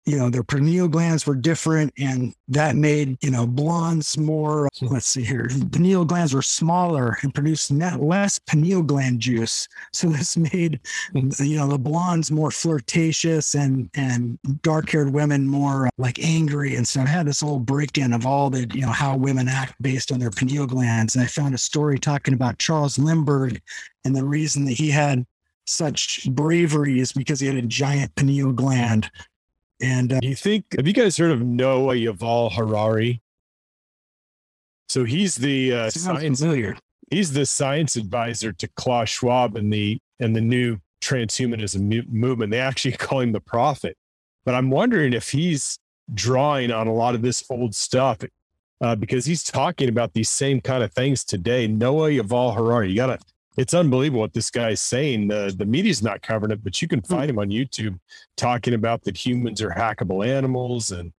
you know their pineal glands were different and that made you know blondes more let's see here pineal glands were smaller and produced net less pineal gland juice. So this made you know the blondes more flirtatious and and dark haired women more uh, like angry. And so i had this whole breakdown of all the you know how women act based on their pineal glands. And i found a story talking about charles lindbergh and the reason that he had such bravery is because he had a giant pineal gland. And uh, Do you think, have you guys heard of Noah Yuval Harari? So he's the uh, science familiar. he's the science advisor to Klaus Schwab and the and the new transhumanism mu- movement. They actually call him the prophet. But I'm wondering if he's drawing on a lot of this old stuff uh, because he's talking about these same kind of things today. Noah Yuval Harari, you gotta. It's unbelievable what this guy's saying. The the media's not covering it, but you can find him on YouTube talking about that humans are hackable animals, and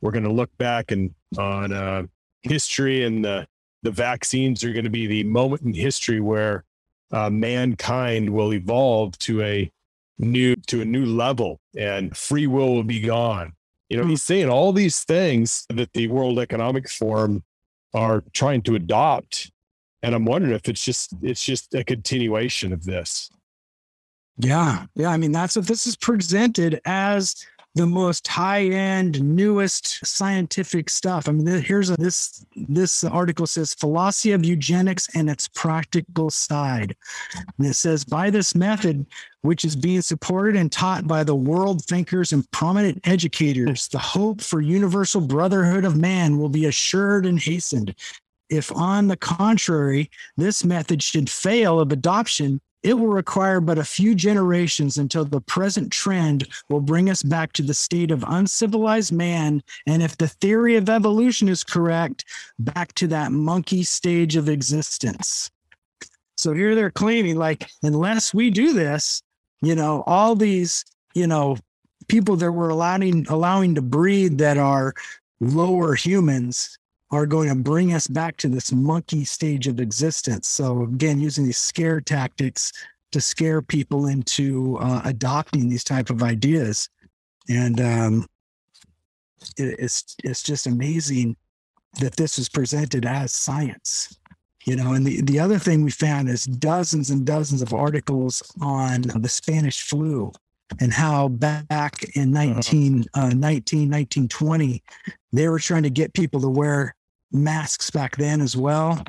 we're going to look back and on uh, history and the the vaccines are going to be the moment in history where uh, mankind will evolve to a new to a new level and free will will be gone. You know he's saying all these things that the world economic forum are trying to adopt and i'm wondering if it's just it's just a continuation of this Yeah. Yeah. I mean, that's what this is presented as the most high end, newest scientific stuff. I mean, here's a, this this article says philosophy of eugenics and its practical side. And it says by this method, which is being supported and taught by the world thinkers and prominent educators, the hope for universal brotherhood of man will be assured and hastened. If, on the contrary, this method should fail of adoption, it will require but a few generations until the present trend will bring us back to the state of uncivilized man. And if the theory of evolution is correct, back to that monkey stage of existence. So here they're claiming, like, unless we do this, you know, all these, you know, people that we're allowing allowing to breed that are lower humans are going to bring us back to this monkey stage of existence. So again, using these scare tactics to scare people into uh, adopting these type of ideas, and um, it, it's it's just amazing that this is presented as science. You know, and the, the other thing we found is dozens and dozens of articles on the Spanish flu and how back in 19, uh, 19, 1920, they were trying to get people to wear masks back then as well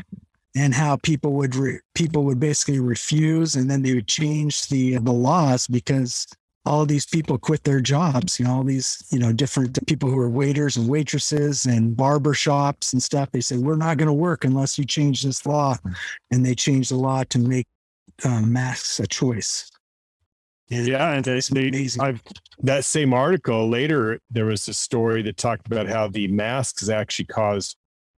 and how people would re- people would basically refuse and then they would change the the laws because all these people quit their jobs you know all these you know different people who are waiters and waitresses and barber shops and stuff they said we're not going to work unless you change this law and they changed the law to make uh, masks a choice yeah and amazing. I've, that same article later there was a story that talked about how the masks actually caused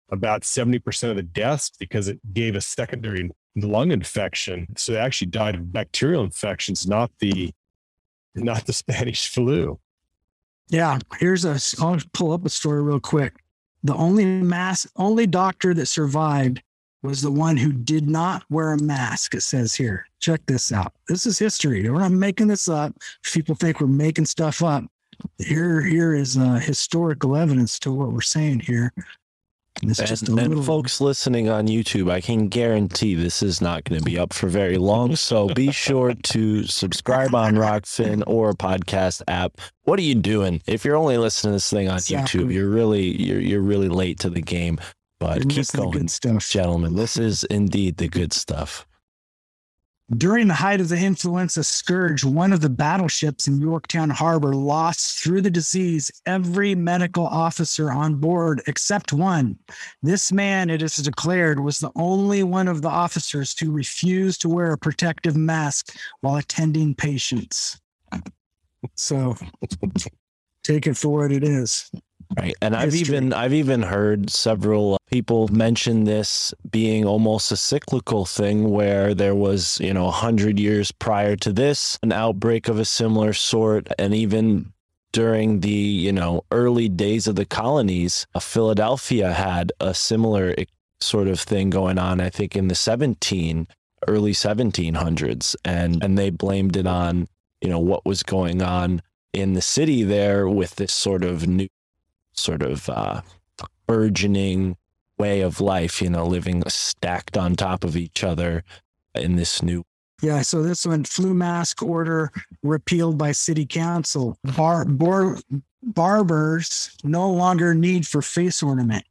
about 70% of the deaths because it gave a secondary lung infection. So they actually died of bacterial infections, not the not the Spanish flu. Yeah, here's a. I'll pull up a story real quick. The only mask, only doctor that survived was the one who did not wear a mask. It says here. Check this out. This is history. We're not making this up. People think we're making stuff up. Here, here is uh, historical evidence to what we're saying here. And it's just a And, and little. folks listening on YouTube, I can guarantee this is not going to be up for very long. So be sure to subscribe on Rokfin or a podcast app. What are you doing? If you're only listening to this thing on Exactly. YouTube, you're really you're you're really late to the game. But You're keep going, good stuff. gentlemen. This is indeed the good stuff. During the height of the influenza scourge, one of the battleships in Yorktown Harbor lost through the disease every medical officer on board except one. This man, it is declared, was the only one of the officers to refuse to wear a protective mask while attending patients. So take it for what it is. Right. And I've even I've even heard several people mention this being almost a cyclical thing where there was, you know, a 100 years prior to this an outbreak of a similar sort. And even during the, you know, early days of the colonies, uh, Philadelphia had a similar sort of thing going on I think in the 17 early 1700s and and they blamed it on, you know, what was going on in the city there with this sort of new sort of uh, burgeoning way of life, you know, living stacked on top of each other in this new. Yeah, so this one flu mask order repealed by city council. Bar, bar, barbers no longer need for face ornament.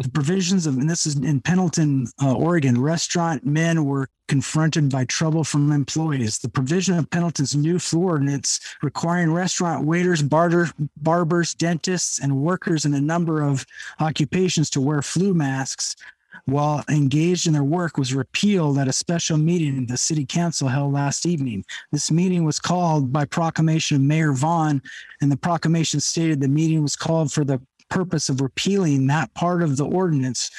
The provisions of, and this is in Pendleton, uh, Oregon, restaurant men were confronted by trouble from employees. The provision of Pendleton's new flu ordinance requiring restaurant waiters, barter, barbers, dentists, and workers in a number of occupations to wear flu masks while engaged in their work was repealed at a special meeting the city council held last evening. This meeting was called by proclamation of Mayor Vaughn, and the proclamation stated the meeting was called for the purpose of repealing that part of the ordinance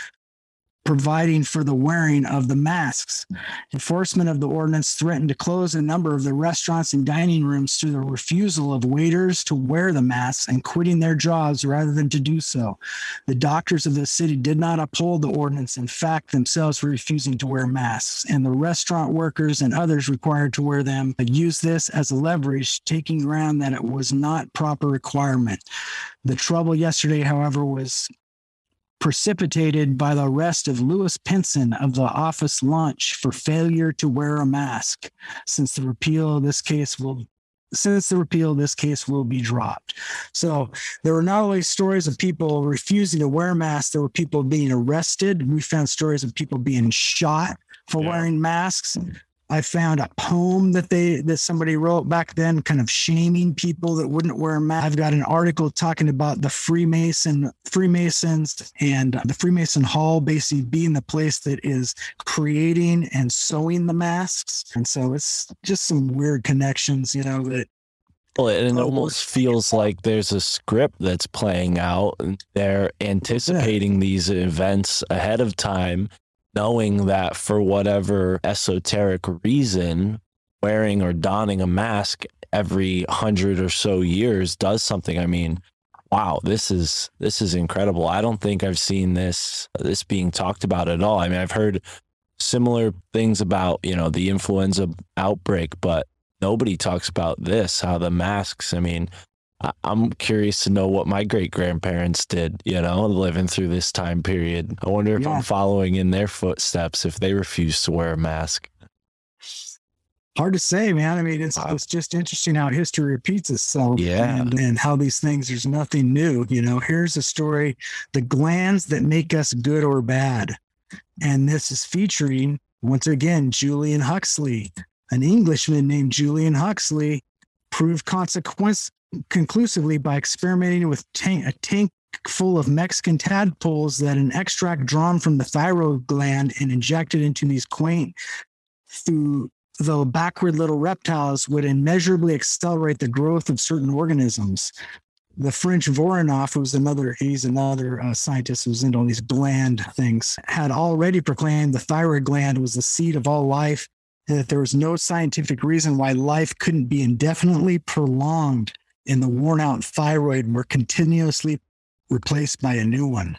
providing for the wearing of the masks. Mm-hmm. Enforcement of the ordinance threatened to close a number of the restaurants and dining rooms through the refusal of waiters to wear the masks and quitting their jobs rather than to do so. The doctors of the city did not uphold the ordinance. In fact, themselves were refusing to wear masks, and the restaurant workers and others required to wear them used this as a leverage, taking ground that it was not proper requirement. The trouble yesterday, however, was precipitated by the arrest of Lewis Pinson of the office lunch for failure to wear a mask. Since the repeal of this case will since the repeal, this case will be dropped. So there were not only stories of people refusing to wear masks, there were people being arrested. We found stories of people being shot for Yeah. wearing masks. I found a poem that they that somebody wrote back then, kind of shaming people that wouldn't wear a mask. I've got an article talking about the Freemason Freemasons and uh, the Freemason Hall basically being the place that is creating and sewing the masks. And so it's just some weird connections, you know, that Well, and it almost feels like there's a script that's playing out. They're anticipating these events ahead of time, knowing that for whatever esoteric reason, wearing or donning a mask every hundred or so years does something. I mean, wow, this is this is incredible. I don't think I've seen this this being talked about at all. I mean, I've heard similar things about you know the influenza outbreak, but nobody talks about this. How the masks. I mean, I'm curious to know what my great grandparents did. You know, living through this time period. I wonder if Yeah. I'm following in their footsteps if they refuse to wear a mask. hard to say, man. I mean, it's it's just interesting how history repeats itself. Yeah. And, and how these things, there's nothing new. You know, here's a story the glands that make us good or bad. And this is featuring, once again, Julian Huxley, an Englishman named Julian Huxley, proved consequence conclusively by experimenting with tank, a tank full of Mexican tadpoles that an extract drawn from the thyroid gland and injected into these quaint through though backward little reptiles would immeasurably accelerate the growth of certain organisms. The French Voronoff, who's another, he's another uh, scientist who's into all these gland things, had already proclaimed the thyroid gland was the seat of all life and that there was no scientific reason why life couldn't be indefinitely prolonged in the worn out thyroid and were continuously replaced by a new one.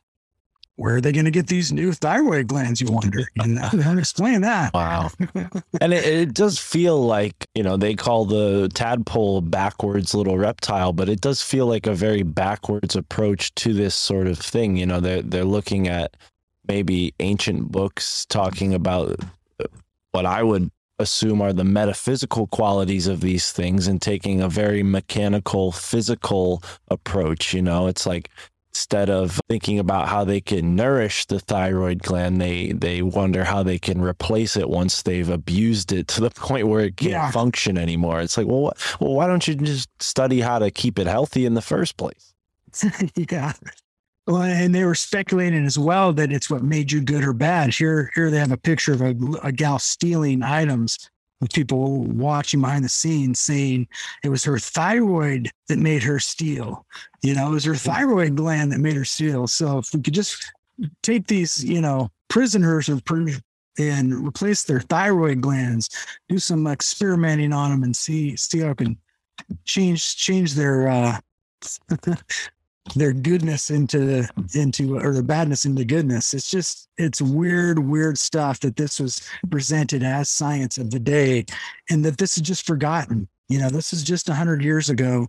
Where are they going to get these new thyroid glands, you wonder? And how to explain that? Wow. and it, it does feel like, you know, they call the tadpole backwards little reptile, but it does feel like a very backwards approach to this sort of thing. You know, they're, they're looking at maybe ancient books talking about what I would assume are the metaphysical qualities of these things and taking a very mechanical, physical approach. You know, it's like, instead of thinking about how they can nourish the thyroid gland, they they wonder how they can replace it once they've abused it to the point where it can't Yeah. function anymore. It's like, well, what, well, why don't you just study how to keep it healthy in the first place? yeah. Well, and they were speculating as well that it's what made you good or bad. Here, here they have a picture of a, a gal stealing items with people watching behind the scenes saying it was her thyroid that made her steal. You know, it was her thyroid gland that made her steal. So if we could just take these, you know, prisoners or pr- and replace their thyroid glands, do some experimenting on them and see see how it can change change their uh their goodness into into or the badness into goodness. It's just it's weird, weird stuff that this was presented as science of the day, and that this is just forgotten. You know, this is just hundred years ago,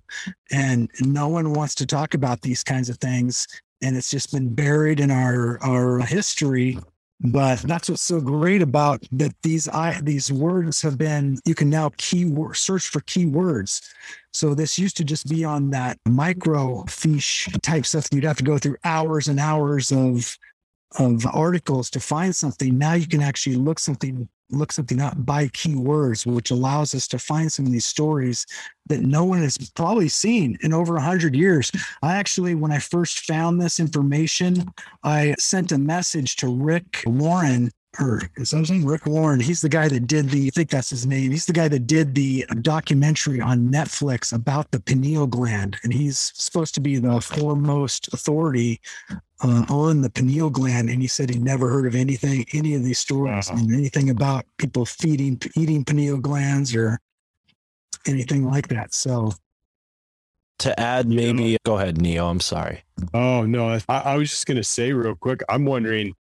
and no one wants to talk about these kinds of things, and it's just been buried in our our history. But that's what's so great about that these I these words have been you can now keyword search for keywords so this used to just be on that microfiche type stuff. You'd have to go through hours and hours of of articles to find something. Now you can actually look something look something up by keywords, which allows us to find some of these stories that no one has probably seen in over a hundred years. I actually, when I first found this information, I sent a message to Rick Warren or is that his name? Rick Warren. He's the guy that did the, I think that's his name. He's the guy that did the documentary on Netflix about the pineal gland. And he's supposed to be the foremost authority uh, on the pineal gland. And he said he never heard of anything, any of these stories, Wow. and anything about people feeding, eating pineal glands or anything like that. So, To add, Yeah. maybe go ahead, Neo. I'm sorry. Oh no, I, I was just going to say real quick. I'm wondering,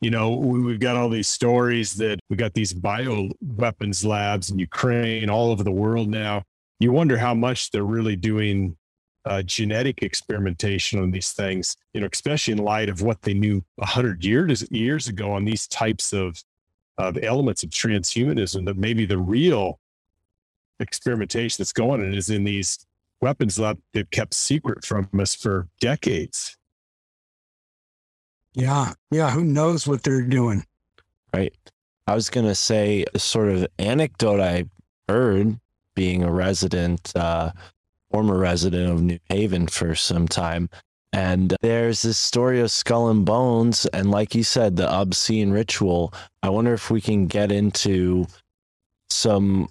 you know, we, we've got all these stories that we got these bio weapons labs in Ukraine, all over the world now. You wonder how much they're really doing uh, genetic experimentation on these things. You know, especially in light of what they knew a hundred years years ago on these types of of elements of transhumanism. That maybe the real experimentation that's going on is in these weapons lab they've kept secret from us for decades. Yeah, yeah, who knows what they're doing? Right. I was going to say a sort of anecdote I heard being a resident, uh, former resident of New Haven for some time. And there's this story of skull and bones. And like you said, the obscene ritual. I wonder if we can get into some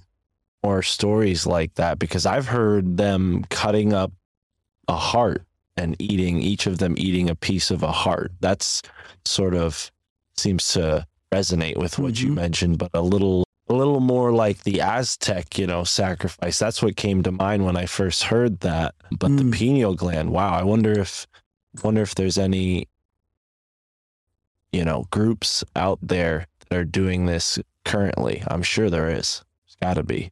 more stories like that because I've heard them cutting up a heart and eating, each of them eating a piece of a heart. That's sort of seems to resonate with what you Mhm. mentioned, but a little a little more like the Aztec, you know, sacrifice. That's what came to mind when I first heard that. But the Mm. pineal gland, wow, I wonder if wonder if there's any you know, groups out there that are doing this currently. I'm sure there is. There's got to be.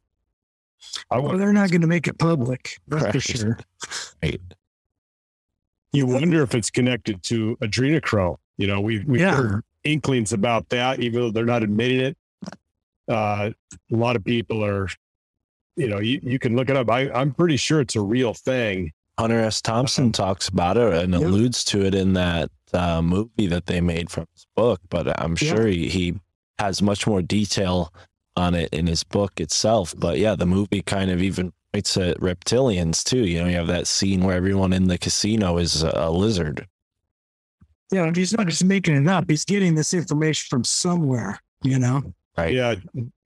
I Well, they're not going to make it public. That's for sure. Right. You wonder if it's connected to adrenochrome. You know, we've we've Yeah. heard inklings about that, even though they're not admitting it. Uh, a lot of people are, you know, you, you can look it up. I, I'm pretty sure it's a real thing. Hunter S. Thompson talks about it and Yep. alludes to it in that uh, movie that they made from his book, but I'm Yeah. sure he, he has much more detail on it in his book itself. But yeah, the movie kind of even points at reptilians too. You know, you have that scene where everyone in the casino is a, a lizard. Yeah, and he's not just making it up. He's getting this information from somewhere, you know? Right. Yeah,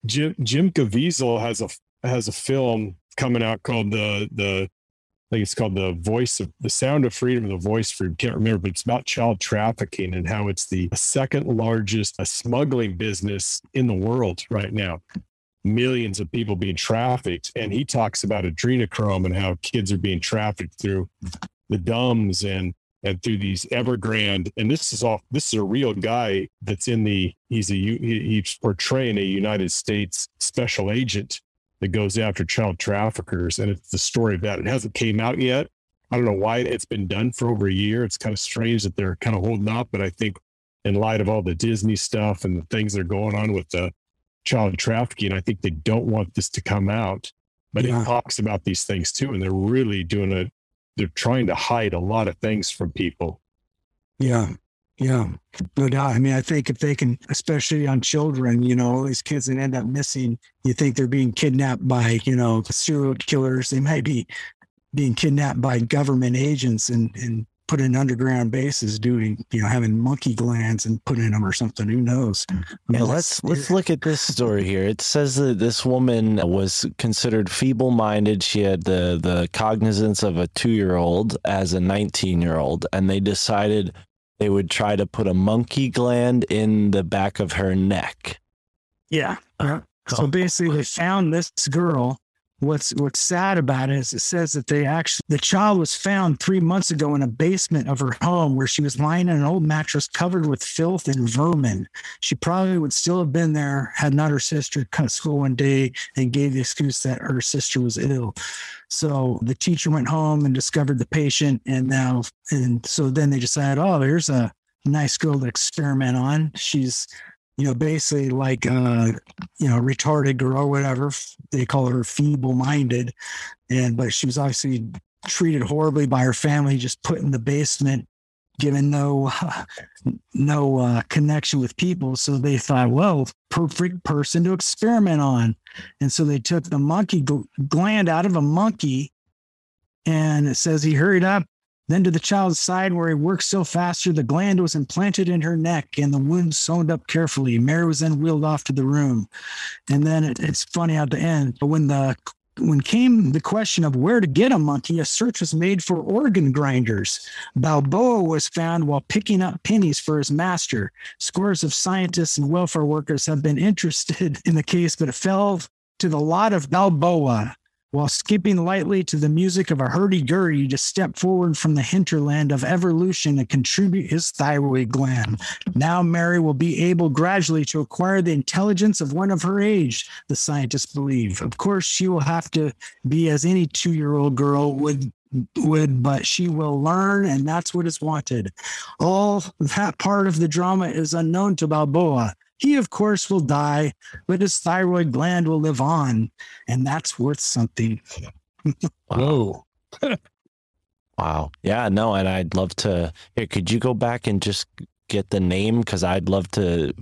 Jim Jim Caviezel has a has a film coming out called the the I think it's called the voice of the sound of freedom the voice for can't remember, but it's about child trafficking and how it's the second largest uh, smuggling business in the world right now. Millions of people being trafficked, and he talks about adrenochrome and how kids are being trafficked through the DUMS and and through these Evergrande. And this is all this is a real guy that's in the he's a he- he's portraying a United States special agent that goes after child traffickers, and it's the story of that. It hasn't came out yet. I don't know why it's been done for over a year. It's kind of strange that they're kind of holding up, but I think in light of all the Disney stuff and the things that are going on with the child trafficking, I think they don't want this to come out. But Yeah. it talks about these things too, and they're really doing a they're trying to hide a lot of things from people. Yeah. Yeah. No doubt. I mean, I think if they can, especially on children, you know, these kids that end up missing, you think they're being kidnapped by, you know, serial killers. They might be being kidnapped by government agents and, and put in underground bases doing, you know, having monkey glands and putting in them or something. Who knows? I mean, Yeah, let's let's look at this story here. It says that this woman was considered feeble-minded. She had the the cognizance of a two-year-old as a 19-year-old, and they decided they would try to put a monkey gland in the back of her neck. Yeah. yeah. So basically, they found this girl. What's what's sad about it is it says that they actually the child was found three months ago in a basement of her home where she was lying in an old mattress covered with filth and vermin. She probably would still have been there had not her sister cut school one day and gave the excuse that her sister was ill. So the teacher went home and discovered the patient, and now and so then they decided, oh, here's a nice girl to experiment on. She's you know, basically like uh, you know, retarded girl whatever. They call her feeble minded. And but she was obviously treated horribly by her family, just put in the basement, given no no uh, connection with people. So they thought, well, perfect person to experiment on. And so they took the monkey gl- gland out of a monkey, and it says he hurried up then to the child's side, where he worked so faster, the gland was implanted in her neck and the wound sewn up carefully. Mary was then wheeled off to the room. And then it, it's funny at the end, but when the when came the question of where to get a monkey, a search was made for organ grinders. Balboa was found while picking up pennies for his master. Scores of scientists and welfare workers have been interested in the case, but it fell to the lot of Balboa while skipping lightly to the music of a hurdy-gurdy to step forward from the hinterland of evolution and contribute his thyroid gland. Now Mary will be able gradually to acquire the intelligence of one of her age, the scientists believe. Of course, she will have to be as any two-year-old girl would would but she will learn and that's what is wanted all that part of the drama is unknown to balboa he of course will die but his thyroid gland will live on and that's worth something. Whoa. Wow. Yeah, no, and I'd love to here, could you go back and just get the name? Because I'd love to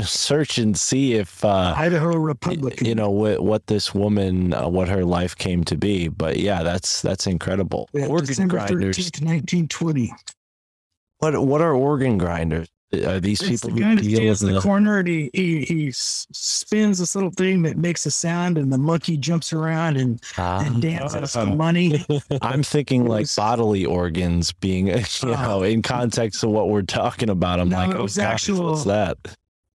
search and see if uh idaho y- republican you know what what this woman uh, what her life came to be. But yeah that's that's incredible. Yeah, organ December grinders. 13th, 1920 what what are organ grinders are these It's people the who deal stands with in the the corner and he, he he spins this little thing that makes a sound and the monkey jumps around and, Ah. and dances for Um, money I'm thinking like was- bodily organs being, you know, in context of what we're talking about. I'm No, like, it oh was gosh, actual- what's that?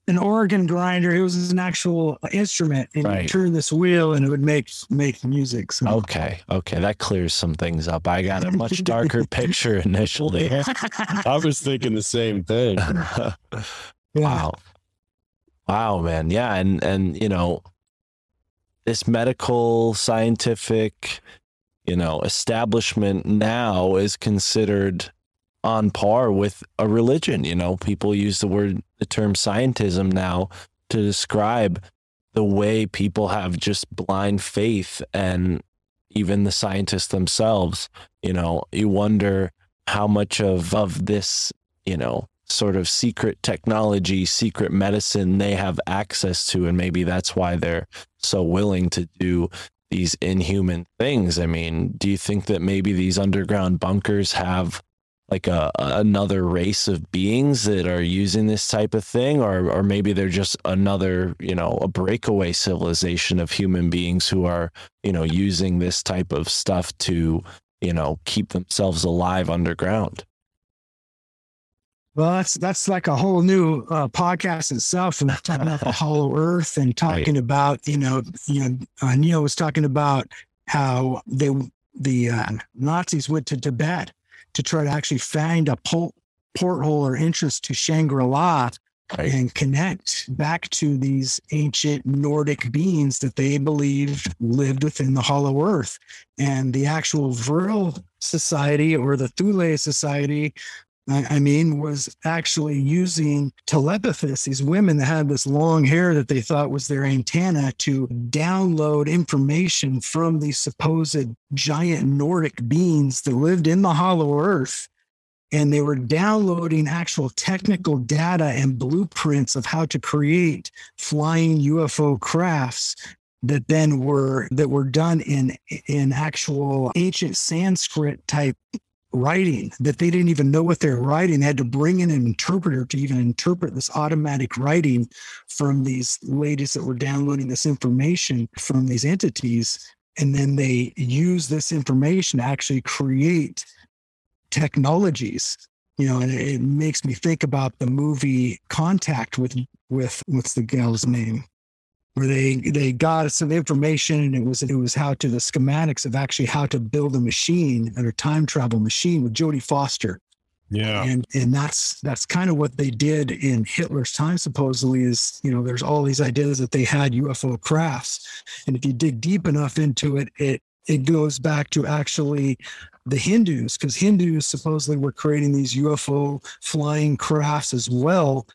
An organ grinder it was an actual instrument and Right. you turn this wheel and it would make make music so Okay, okay, that clears some things up. I got a much darker picture initially. I was thinking the same thing. yeah. Wow. Wow, man. Yeah, and and you know, this medical scientific, you know, establishment now is considered on par with a religion, you know. People use the word the term scientism now to describe the way people have just blind faith and even the scientists themselves, you know, you wonder how much of of this, you know, sort of secret technology, secret medicine they have access to. And maybe that's why they're so willing to do these inhuman things. I mean, do you think that maybe these underground bunkers have like a, a- another race of beings that are using this type of thing? Or or maybe they're just another you know a breakaway civilization of human beings who are you know using this type of stuff to you know keep themselves alive underground? Well that's that's like a whole new uh, podcast itself and talking about the hollow earth and talking about you know you know uh, Neo was talking about how they the uh, nazis went to tibet to try to actually find a pol- porthole or entrance to shangri-la Right. and connect back to these ancient Nordic beings that they believed lived within the hollow earth. And the actual Vril Society or the Thule Society I, mean, was actually using telepathist, these women that had this long hair that they thought was their antenna to download information from these supposed giant Nordic beings that lived in the hollow earth. And they were downloading actual technical data and blueprints of how to create flying UFO crafts that then were that were done in in actual ancient Sanskrit type writing that they didn't even know what they're writing. They had to bring in an interpreter to even interpret this automatic writing from these ladies that were downloading this information from these entities. And then they use this information to actually create technologies. You know, and it, it makes me think about the movie Contact with with what's the gal's name? Where they they got some information and it was it was how to the schematics of actually how to build a machine and a time travel machine with Jodie Foster. Yeah. And and that's that's kind of what they did in Hitler's time supposedly is, you know, there's all these ideas that they had UFO crafts. And if you dig deep enough into it, it it goes back to actually the Hindus, because Hindus supposedly were creating these UFO flying crafts as well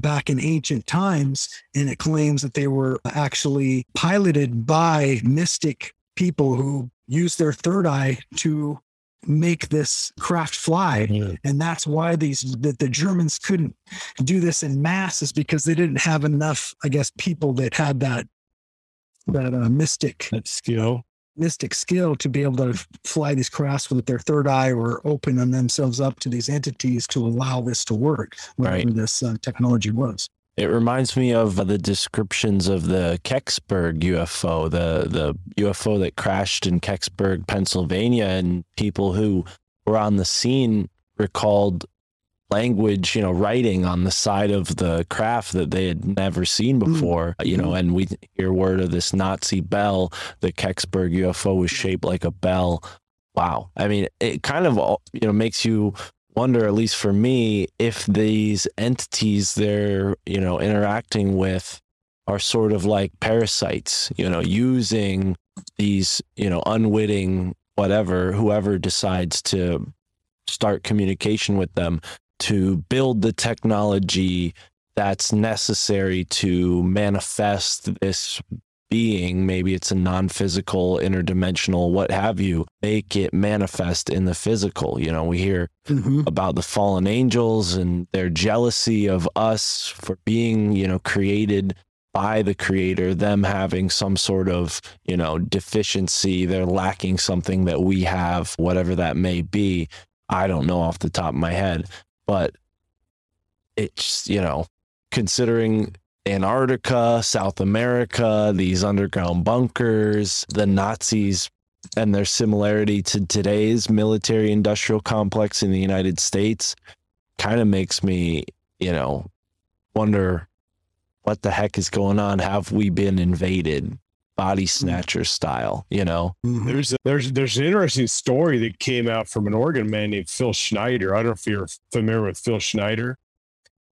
back in ancient times. And it claims that they were actually piloted by mystic people who used their third eye to make this craft fly Mm. and that's why these that the germans couldn't do this in mass is because they didn't have enough i guess people that had that that uh, mystic That skill. Mystic skill to be able to fly these crafts with their third eye or open them themselves up to these entities to allow this to work whatever Right. this uh, technology was It reminds me of the descriptions of the Kecksburg UFO, the the UFO that crashed in Kecksburg, Pennsylvania, and people who were on the scene recalled language, you know, writing on the side of the craft that they had never seen mm-hmm. before, uh, you know, mm-hmm. and we hear word of this Nazi bell. The Kecksburg UFO was shaped like a bell. Wow. I mean, it kind of, you know, makes you wonder, at least for me, if these entities they're, you know, interacting with are sort of like parasites, you know, using these, you know, unwitting whatever, whoever decides to start communication with them to build the technology that's necessary to manifest this being maybe it's a non-physical interdimensional what have you make it manifest in the physical you know we hear Mhm. about the fallen angels and their jealousy of us for being, you know, created by the creator, them having some sort of, you know, deficiency, they're lacking something that we have, whatever that may be. I don't know off the top of my head, but it's, you know, considering Antarctica, South America, these underground bunkers, the Nazis and their similarity to today's military industrial complex in the United States kind of makes me, you know, wonder what the heck is going on. Have we been invaded body snatcher style, you know? Mhm. There's a, there's there's an interesting story that came out from an Oregon man named Phil Schneider. I don't know if you're familiar with Phil Schneider.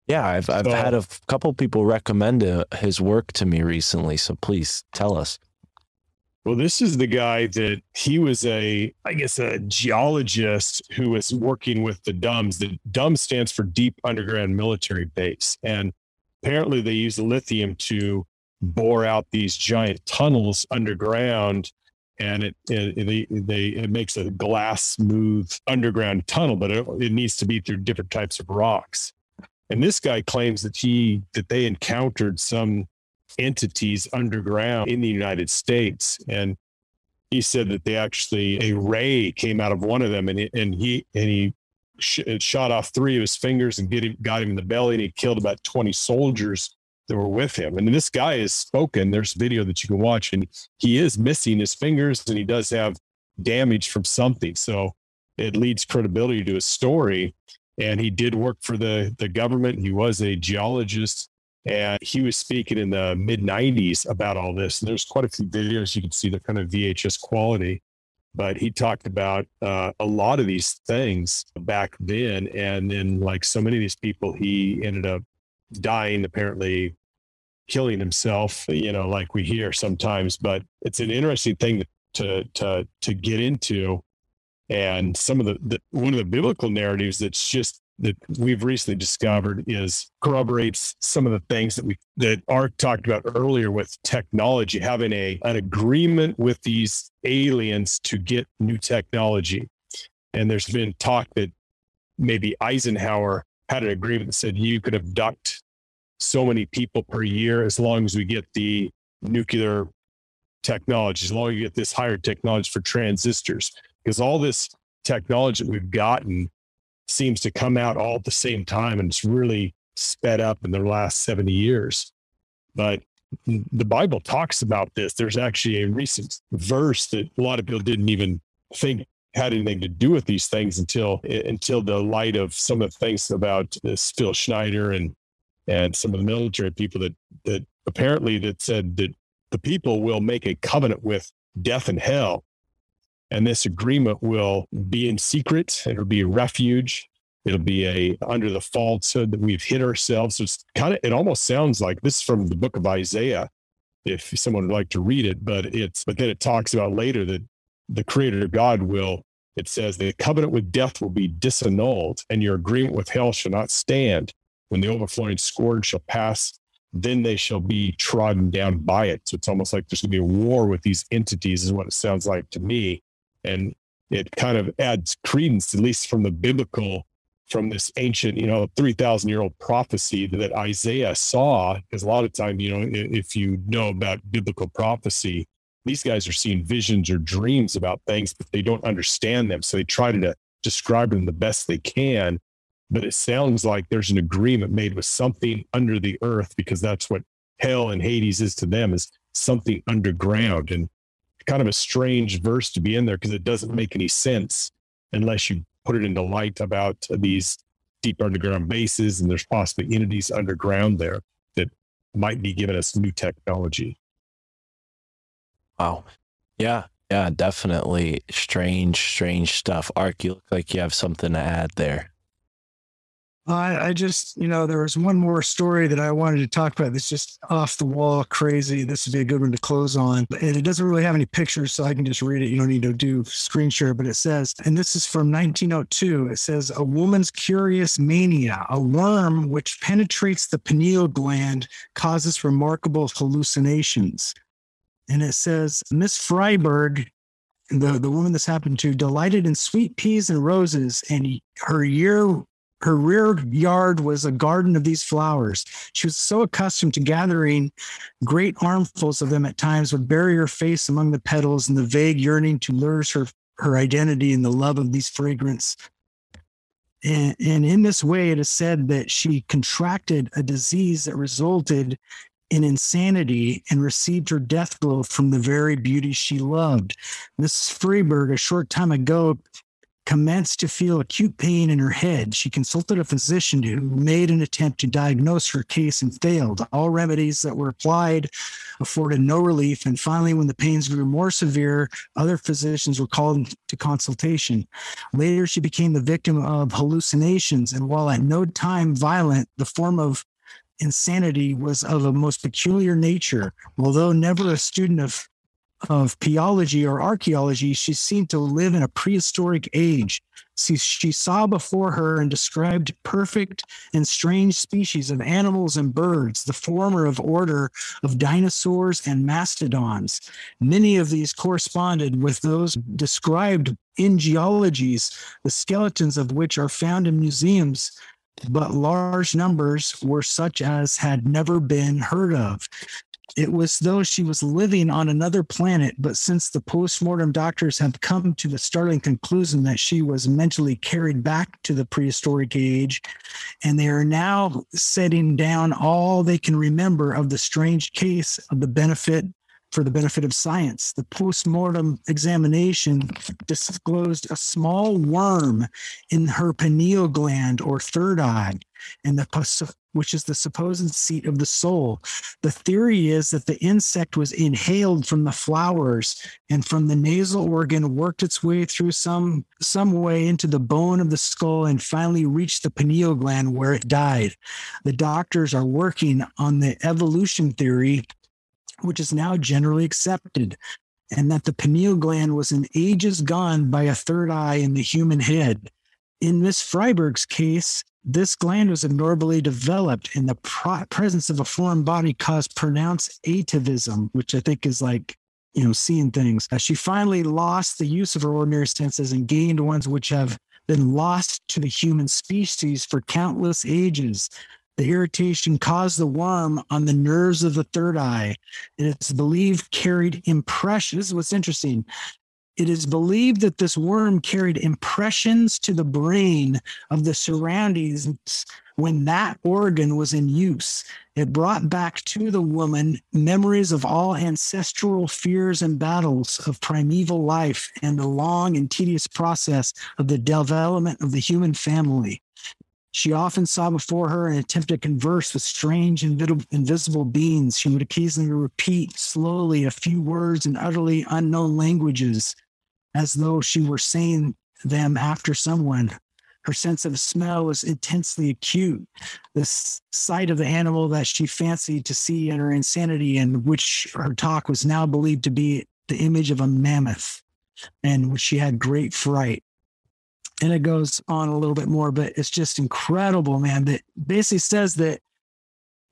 Yeah, I've I've So- had a f- couple people recommend uh, his work to me recently, so please tell us. Well, this is the guy that he was a, I guess, a geologist who was working with the DUMS. The DUMS stands for Deep Underground Military Base. And apparently they use lithium to bore out these giant tunnels underground. And it, it, they, they, it makes a glass smooth underground tunnel, but it, it needs to be through different types of rocks. And this guy claims that he, that they encountered some entities underground in the United States. And he said that they actually a ray came out of one of them, and he, and he and he sh- shot off three of his fingers and get him, got him in the belly, and he killed about twenty soldiers that were with him. And this guy has spoken. There's video that you can watch, and he is missing his fingers, and he does have damage from something. So it leads credibility to his story. And he did work for the the government. He was a geologist and he was speaking in the mid 90s about all this and there's quite a few videos you can see they're kind of vhs quality but he talked about uh, a lot of these things back then and then like so many of these people he ended up dying apparently killing himself you know like we hear sometimes but it's an interesting thing to to to get into and some of the, the one of the biblical narratives that's just that we've recently discovered is corroborates some of the things that we that Art talked about earlier with technology, having a an agreement with these aliens to get new technology. And there's been talk that maybe Eisenhower had an agreement that said you could abduct so many people per year as long as we get the nuclear technology, as long as you get this higher technology for transistors, because all this technology that we've gotten seems to come out all at the same time and it's really sped up in the last 70 years. But the Bible talks about this. There's actually a recent verse that a lot of people didn't even think had anything to do with these things until until the light of some of the things about this Phil Schneider and and some of the military people that that apparently that said that the people will make a covenant with death and hell. And this agreement will be in secret. It'll be a refuge. It'll be a under the falsehood that we've hid ourselves. So it's kind of it almost sounds like this is from the book of isaiah if someone would like to read it but it's but then it talks about later that the creator god will it says the covenant with death will be disannulled and your agreement with hell shall not stand when the overflowing scourge shall pass then they shall be trodden down by it so it's almost like there's going to be a war with these entities is what it sounds like to me and it kind of adds credence, at least from the biblical, from this ancient, you know, 3,000 year old prophecy that Isaiah saw. Because a lot of time, you know, if you know about biblical prophecy, these guys are seeing visions or dreams about things, but they don't understand them. So they try to describe them the best they can. But it sounds like there's an agreement made with something under the earth because that's what hell and Hades is to them is something underground. And kind of a strange verse to be in there because it doesn't make any sense unless you put it into light about these deep underground bases and there's possibly entities underground there that might be giving us new technology. Wow. Yeah. Yeah. Definitely strange, strange stuff. Ark, you look like you have something to add there. I, I just, you know, there was one more story that I wanted to talk about that's just off the wall crazy. This would be a good one to close on. And it doesn't really have any pictures, so I can just read it. You don't need to do screen share, but it says, and this is from 1902. It says, A woman's curious mania, a worm which penetrates the pineal gland causes remarkable hallucinations. And it says, Miss Freiberg the the woman this happened to delighted in sweet peas and roses and her year her rear yard was a garden of these flowers. She was so accustomed to gathering great armfuls of them at times would bury her face among the petals and the vague yearning to lure her her identity in the love of these fragrance. And, and in this way, it is said that she contracted a disease that resulted in insanity and received her death blow from the very beauty she loved. Mrs. Freeberg, a short time ago, commenced to feel acute pain in her head. She consulted a physician who made an attempt to diagnose her case and failed. All remedies that were applied afforded no relief. And finally, when the pains grew more severe, other physicians were called to consultation. Later, she became the victim of hallucinations. And while at no time violent, the form of insanity was of a most peculiar nature. Although never a student of of peology or archaeology, she seemed to live in a prehistoric age. She, she saw before her and described perfect and strange species of animals and birds, the former of order of dinosaurs and mastodons. Many of these corresponded with those described in geologies, the skeletons of which are found in museums but large numbers were such as had never been heard of. It was though she was living on another planet, but since the postmortem doctors have come to the startling conclusion that she was mentally carried back to the prehistoric age, and they are now setting down all they can remember of the strange case of the benefit for the benefit of science. The postmortem examination disclosed a small worm in her pineal gland or third eye, and the which is the supposed seat of the soul. The theory is that the insect was inhaled from the flowers and from the nasal organ worked its way through some some way into the bone of the skull and finally reached the pineal gland where it died. The doctors are working on the evolution theory which is now generally accepted and that the pineal gland was in ages gone by a third eye in the human head in Miss Freiberg's case, this gland was abnormally developed, and the pro- presence of a foreign body caused pronounced atavism, which I think is like, you know, seeing things. Uh, she finally lost the use of her ordinary senses and gained ones which have been lost to the human species for countless ages. The irritation caused the worm on the nerves of the third eye. And it's believed carried impressions. This is what's interesting. It is believed that this worm carried impressions to the brain of the surroundings when that organ was in use. It brought back to the woman memories of all ancestral fears and battles of primeval life and the long and tedious process of the development of the human family. She often saw before her and attempted to converse with strange, invisible beings. She would occasionally repeat slowly a few words in utterly unknown languages as though she were saying them after someone. Her sense of smell was intensely acute. The sight of the animal that she fancied to see in her insanity, and which her talk was now believed to be the image of a mammoth, and which she had great fright. And it goes on a little bit more, but it's just incredible, man. That basically says that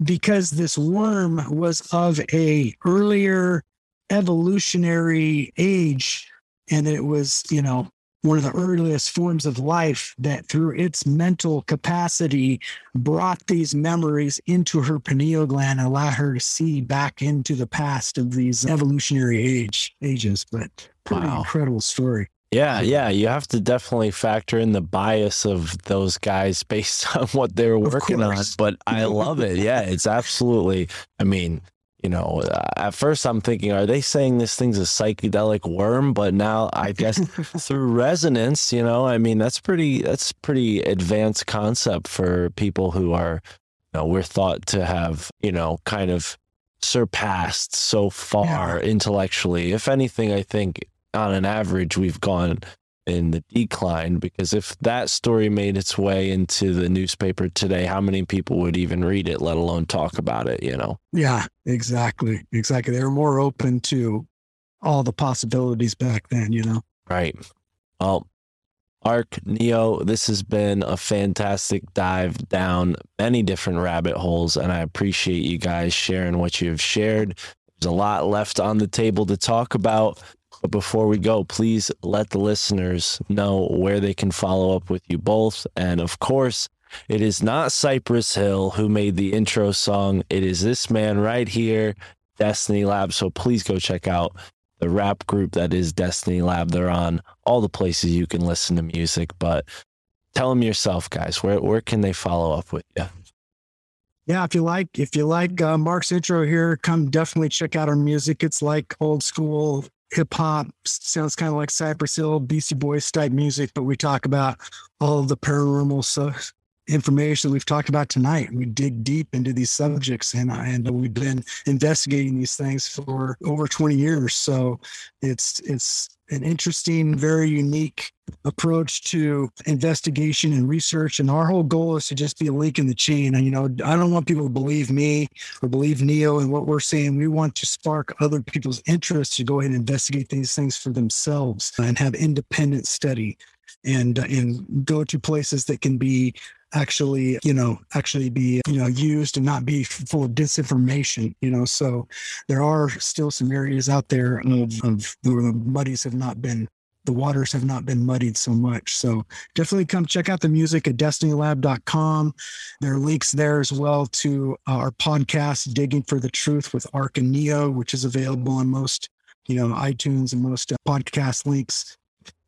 because this worm was of a earlier evolutionary age and it was you know one of the earliest forms of life that through its mental capacity brought these memories into her pineal gland and allowed her to see back into the past of these evolutionary age ages but pretty Wow. incredible story Yeah, yeah, you have to definitely factor in the bias of those guys based on what they're working on. But I love it. Yeah, it's absolutely. I mean, you know, uh, at first I'm thinking, are they saying this thing's a psychedelic worm? But now I guess through resonance, you know, I mean, that's pretty. That's pretty advanced concept for people who are, you know, we're thought to have, you know, kind of surpassed so far intellectually. If anything, I think on an average we've gone in the decline because if that story made its way into the newspaper today, how many people would even read it, let alone talk about it, you know? yeah exactly exactly they were more open to all the possibilities back then you know Right. Well, Ark Neo, this has been a fantastic dive down many different rabbit holes, and I appreciate you guys sharing what you have shared. There's a lot left on the table to talk about. But before we go, please let the listeners know where they can follow up with you both. And of course, it is not Cypress Hill who made the intro song. It is this man right here, Destiny Lab. So please go check out the rap group that is Destiny Lab. They're on all the places you can listen to music. But tell them yourself, guys. Where where can they follow up with you? Yeah, if you like, if you like uh, Mark's intro here, come definitely check out our music. It's like old school hip hop. Sounds kind of like Cypress Hill, Beastie Boys type music, but we talk about all the paranormal stuff, information we've talked about tonight. We dig deep into these subjects, and and we've been investigating these things for over twenty years. So it's it's an interesting, very unique approach to investigation and research. And our whole goal is to just be a link in the chain. And, you know, I don't want people to believe me or believe Neo and what we're saying. We want to spark other people's interest to go ahead and investigate these things for themselves and have independent study and, uh, and go to places that can be actually, you know, actually be, you know, used and not be full of disinformation, you know. So there are still some areas out there of, of where the muddies have not been the waters have not been muddied so much. So definitely come check out the music at destinylab.com. There are links there as well to our podcast, Digging for the Truth with Ark and Neo, which is available on most, you know, iTunes and most uh, podcast links.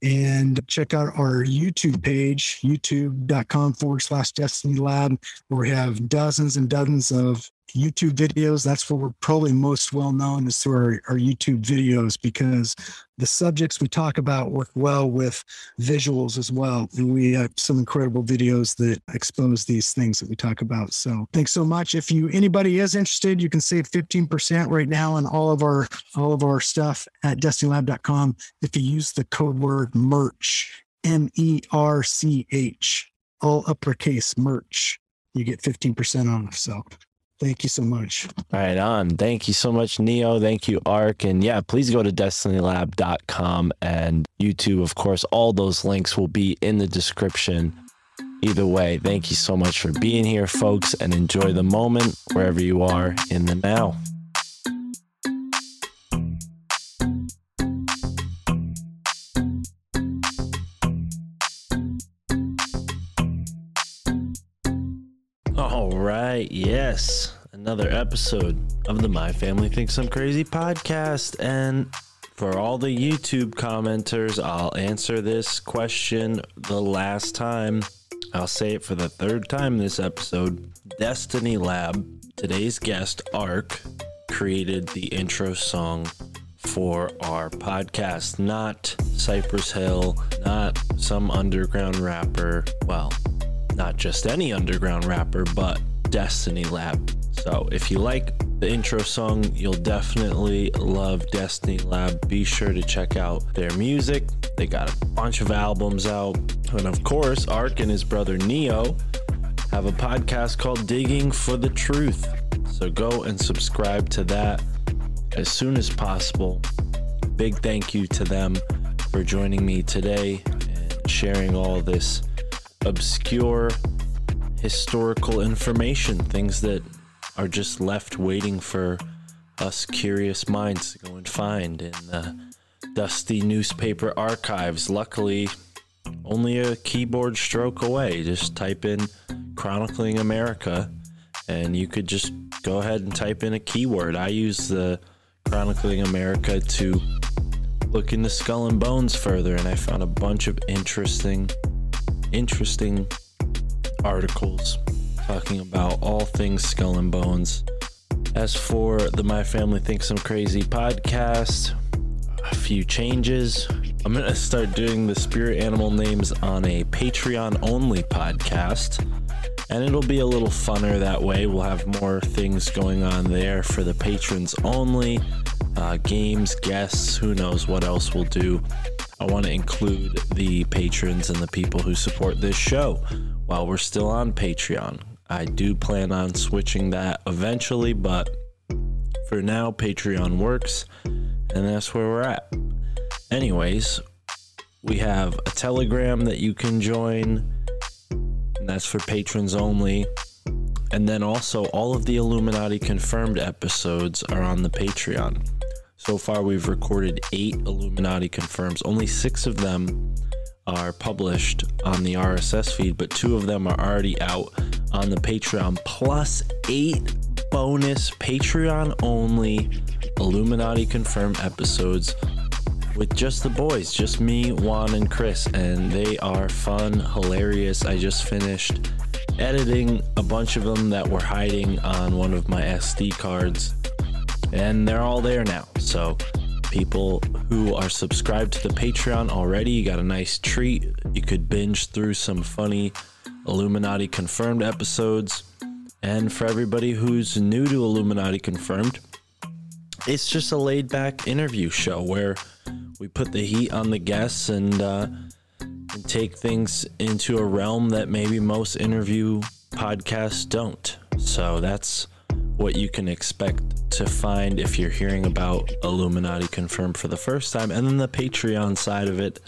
And check out our YouTube page, youtube.com forward slash Destiny Lab, where we have dozens and dozens of YouTube videos. That's where we're probably most well known is through our, our YouTube videos because the subjects we talk about work well with visuals as well. And we have some incredible videos that expose these things that we talk about. So thanks so much. If you anybody is interested, you can save 15% right now on all of our all of our stuff at destinylab.com if you use the code word merch, M-E-R-C-H, all uppercase merch. You get 15% off. So Thank you so much. Right on. Thank you so much, Neo. Thank you, Ark. And yeah, please go to destinylab.com and YouTube. Of course, all those links will be in the description. Either way, thank you so much for being here, folks, and enjoy the moment wherever you are in the now. Right, yes, another episode of the My Family Thinks I'm Crazy podcast. And for all the YouTube commenters, I'll answer this question the last time. I'll say it for the third time this episode. Destiny Lab, today's guest, Ark, created the intro song for our podcast, not Cypress Hill, not some underground rapper. Well, not just any underground rapper, but Destiny Lab. So if you like the intro song, you'll definitely love Destiny Lab. Be sure to check out their music. They got a bunch of albums out. And of course, Ark and his brother Neo have a podcast called Digging for the Truth. So go and subscribe to that as soon as possible. Big thank you to them for joining me today and sharing all this obscure historical information, things that are just left waiting for us curious minds to go and find in the dusty newspaper archives. Luckily, only a keyboard stroke away. Just type in Chronicling America and you could just go ahead and type in a keyword. I use the Chronicling America to look into Skull and Bones further, and I found a bunch of interesting, interesting articles talking about all things Skull and Bones. As for the My Family Thinks I'm Crazy podcast, a few changes. I'm going to start doing the spirit animal names on a Patreon only podcast. And it'll be a little funner that way. We'll have more things going on there for the patrons only uh, games, guests, who knows what else we'll do. I want to include the patrons and the people who support this show while we're still on Patreon. I do plan on switching that eventually, but for now, Patreon works, and that's where we're at. Anyways, we have a Telegram that you can join, and that's for patrons only. And then also, all of the Illuminati confirmed episodes are on the Patreon. So far, we've recorded eight Illuminati confirms. Only six of them are published on the RSS feed, but two of them are already out on the Patreon, plus eight bonus Patreon only Illuminati confirmed episodes with just the boys, just me, Juan, and Chris, and they are fun, hilarious. I just finished editing a bunch of them that were hiding on one of my SD cards, and they're all there now. So, people who are subscribed to the Patreon already, you got a nice treat. You could binge through some funny Illuminati confirmed episodes. And for everybody who's new to Illuminati confirmed, it's just a laid back interview show where we put the heat on the guests and, uh, and take things into a realm that maybe most interview podcasts don't. So that's what you can expect to find if you're hearing about Illuminati confirmed for the first time. And then the Patreon side of it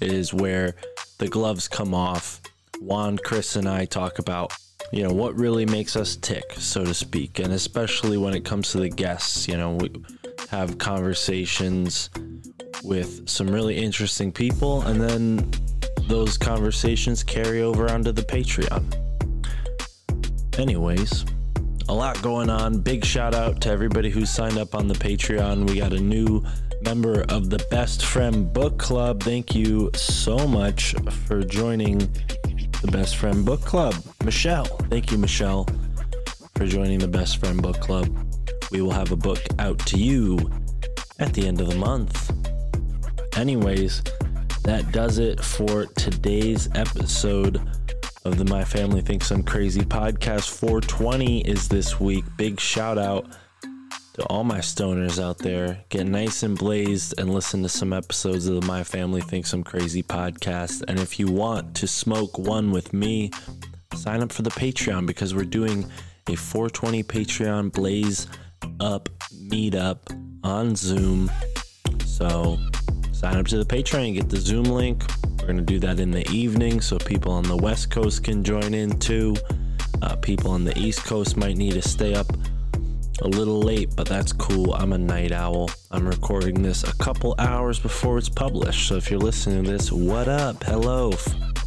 is where the gloves come off. Juan, Chris, and I talk about you know what really makes us tick so to speak and especially when it comes to the guests you know we have conversations with some really interesting people and then those conversations carry over onto the patreon anyways a lot going on big shout out to everybody who signed up on the patreon we got a new member of the best friend book club thank you so much for joining the Best Friend Book Club. Michelle. Thank you, Michelle, for joining the Best Friend Book Club. We will have a book out to you at the end of the month. Anyways, that does it for today's episode of the My Family Thinks I'm Crazy podcast. 420 is this week. Big shout out to all my stoners out there. Get nice and blazed and listen to some episodes of the My Family Thinks I'm Crazy podcast. And if you want to smoke one with me, sign up for the Patreon because we're doing a 420 Patreon Blaze Up meetup on Zoom. So sign up to the Patreon get the Zoom link. We're going to do that in the evening so people on the West Coast can join in too. Uh, people on the East Coast might need to stay up a little late, but that's cool. I'm a night owl. I'm recording this a couple hours before it's published. So if you're listening to this, what up? Hello.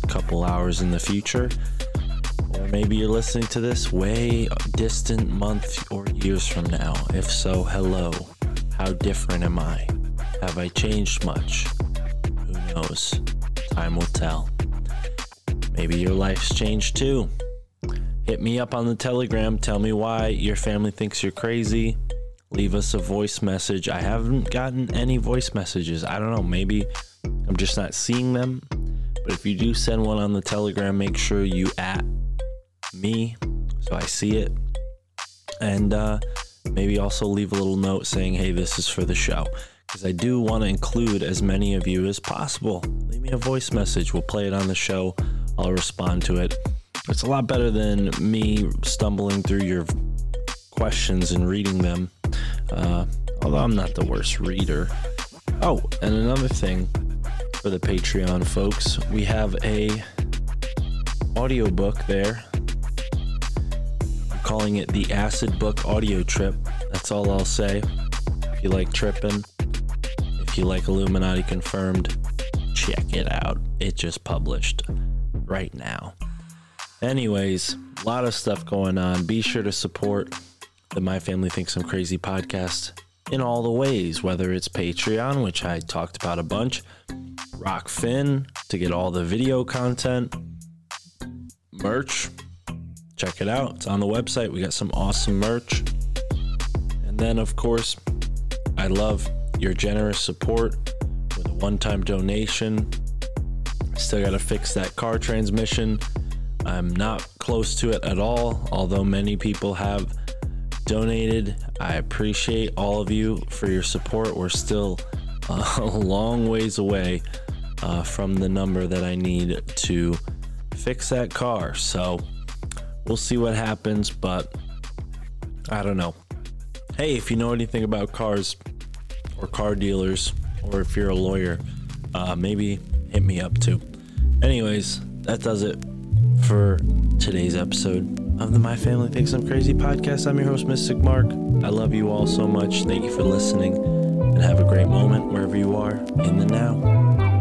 A couple hours in the future. Or maybe you're listening to this way distant month or years from now. If so, hello. How different am I? Have I changed much? Who knows? Time will tell. Maybe your life's changed too. Hit me up on the Telegram. Tell me why your family thinks you're crazy. Leave us a voice message. I haven't gotten any voice messages. I don't know. Maybe I'm just not seeing them. But if you do send one on the Telegram, make sure you at me so I see it. And uh, maybe also leave a little note saying, hey, this is for the show. Because I do want to include as many of you as possible. Leave me a voice message. We'll play it on the show. I'll respond to it. It's a lot better than me stumbling through your questions and reading them. Uh, although I'm not the worst reader. Oh, and another thing for the Patreon folks, we have a audiobook there. I'm calling it the Acid Book Audio Trip. That's all I'll say. If you like tripping, if you like Illuminati confirmed, check it out. It just published right now. Anyways, a lot of stuff going on. Be sure to support the My Family Thinks I'm Crazy podcast in all the ways, whether it's Patreon, which I talked about a bunch, Rokfin to get all the video content, merch. Check it out. It's on the website. We got some awesome merch. And then, of course, I love your generous support with a one time donation. Still got to fix that car transmission. I'm not close to it at all, although many people have donated. I appreciate all of you for your support. We're still a long ways away uh, from the number that I need to fix that car. So we'll see what happens, but I don't know. Hey, if you know anything about cars or car dealers, or if you're a lawyer, uh, maybe hit me up too. Anyways, that does it for today's episode of the My Family Thinks I'm Crazy podcast. I'm your host, Mystic Mark. I love you all so much. Thank you for listening and have a great moment wherever you are in the now.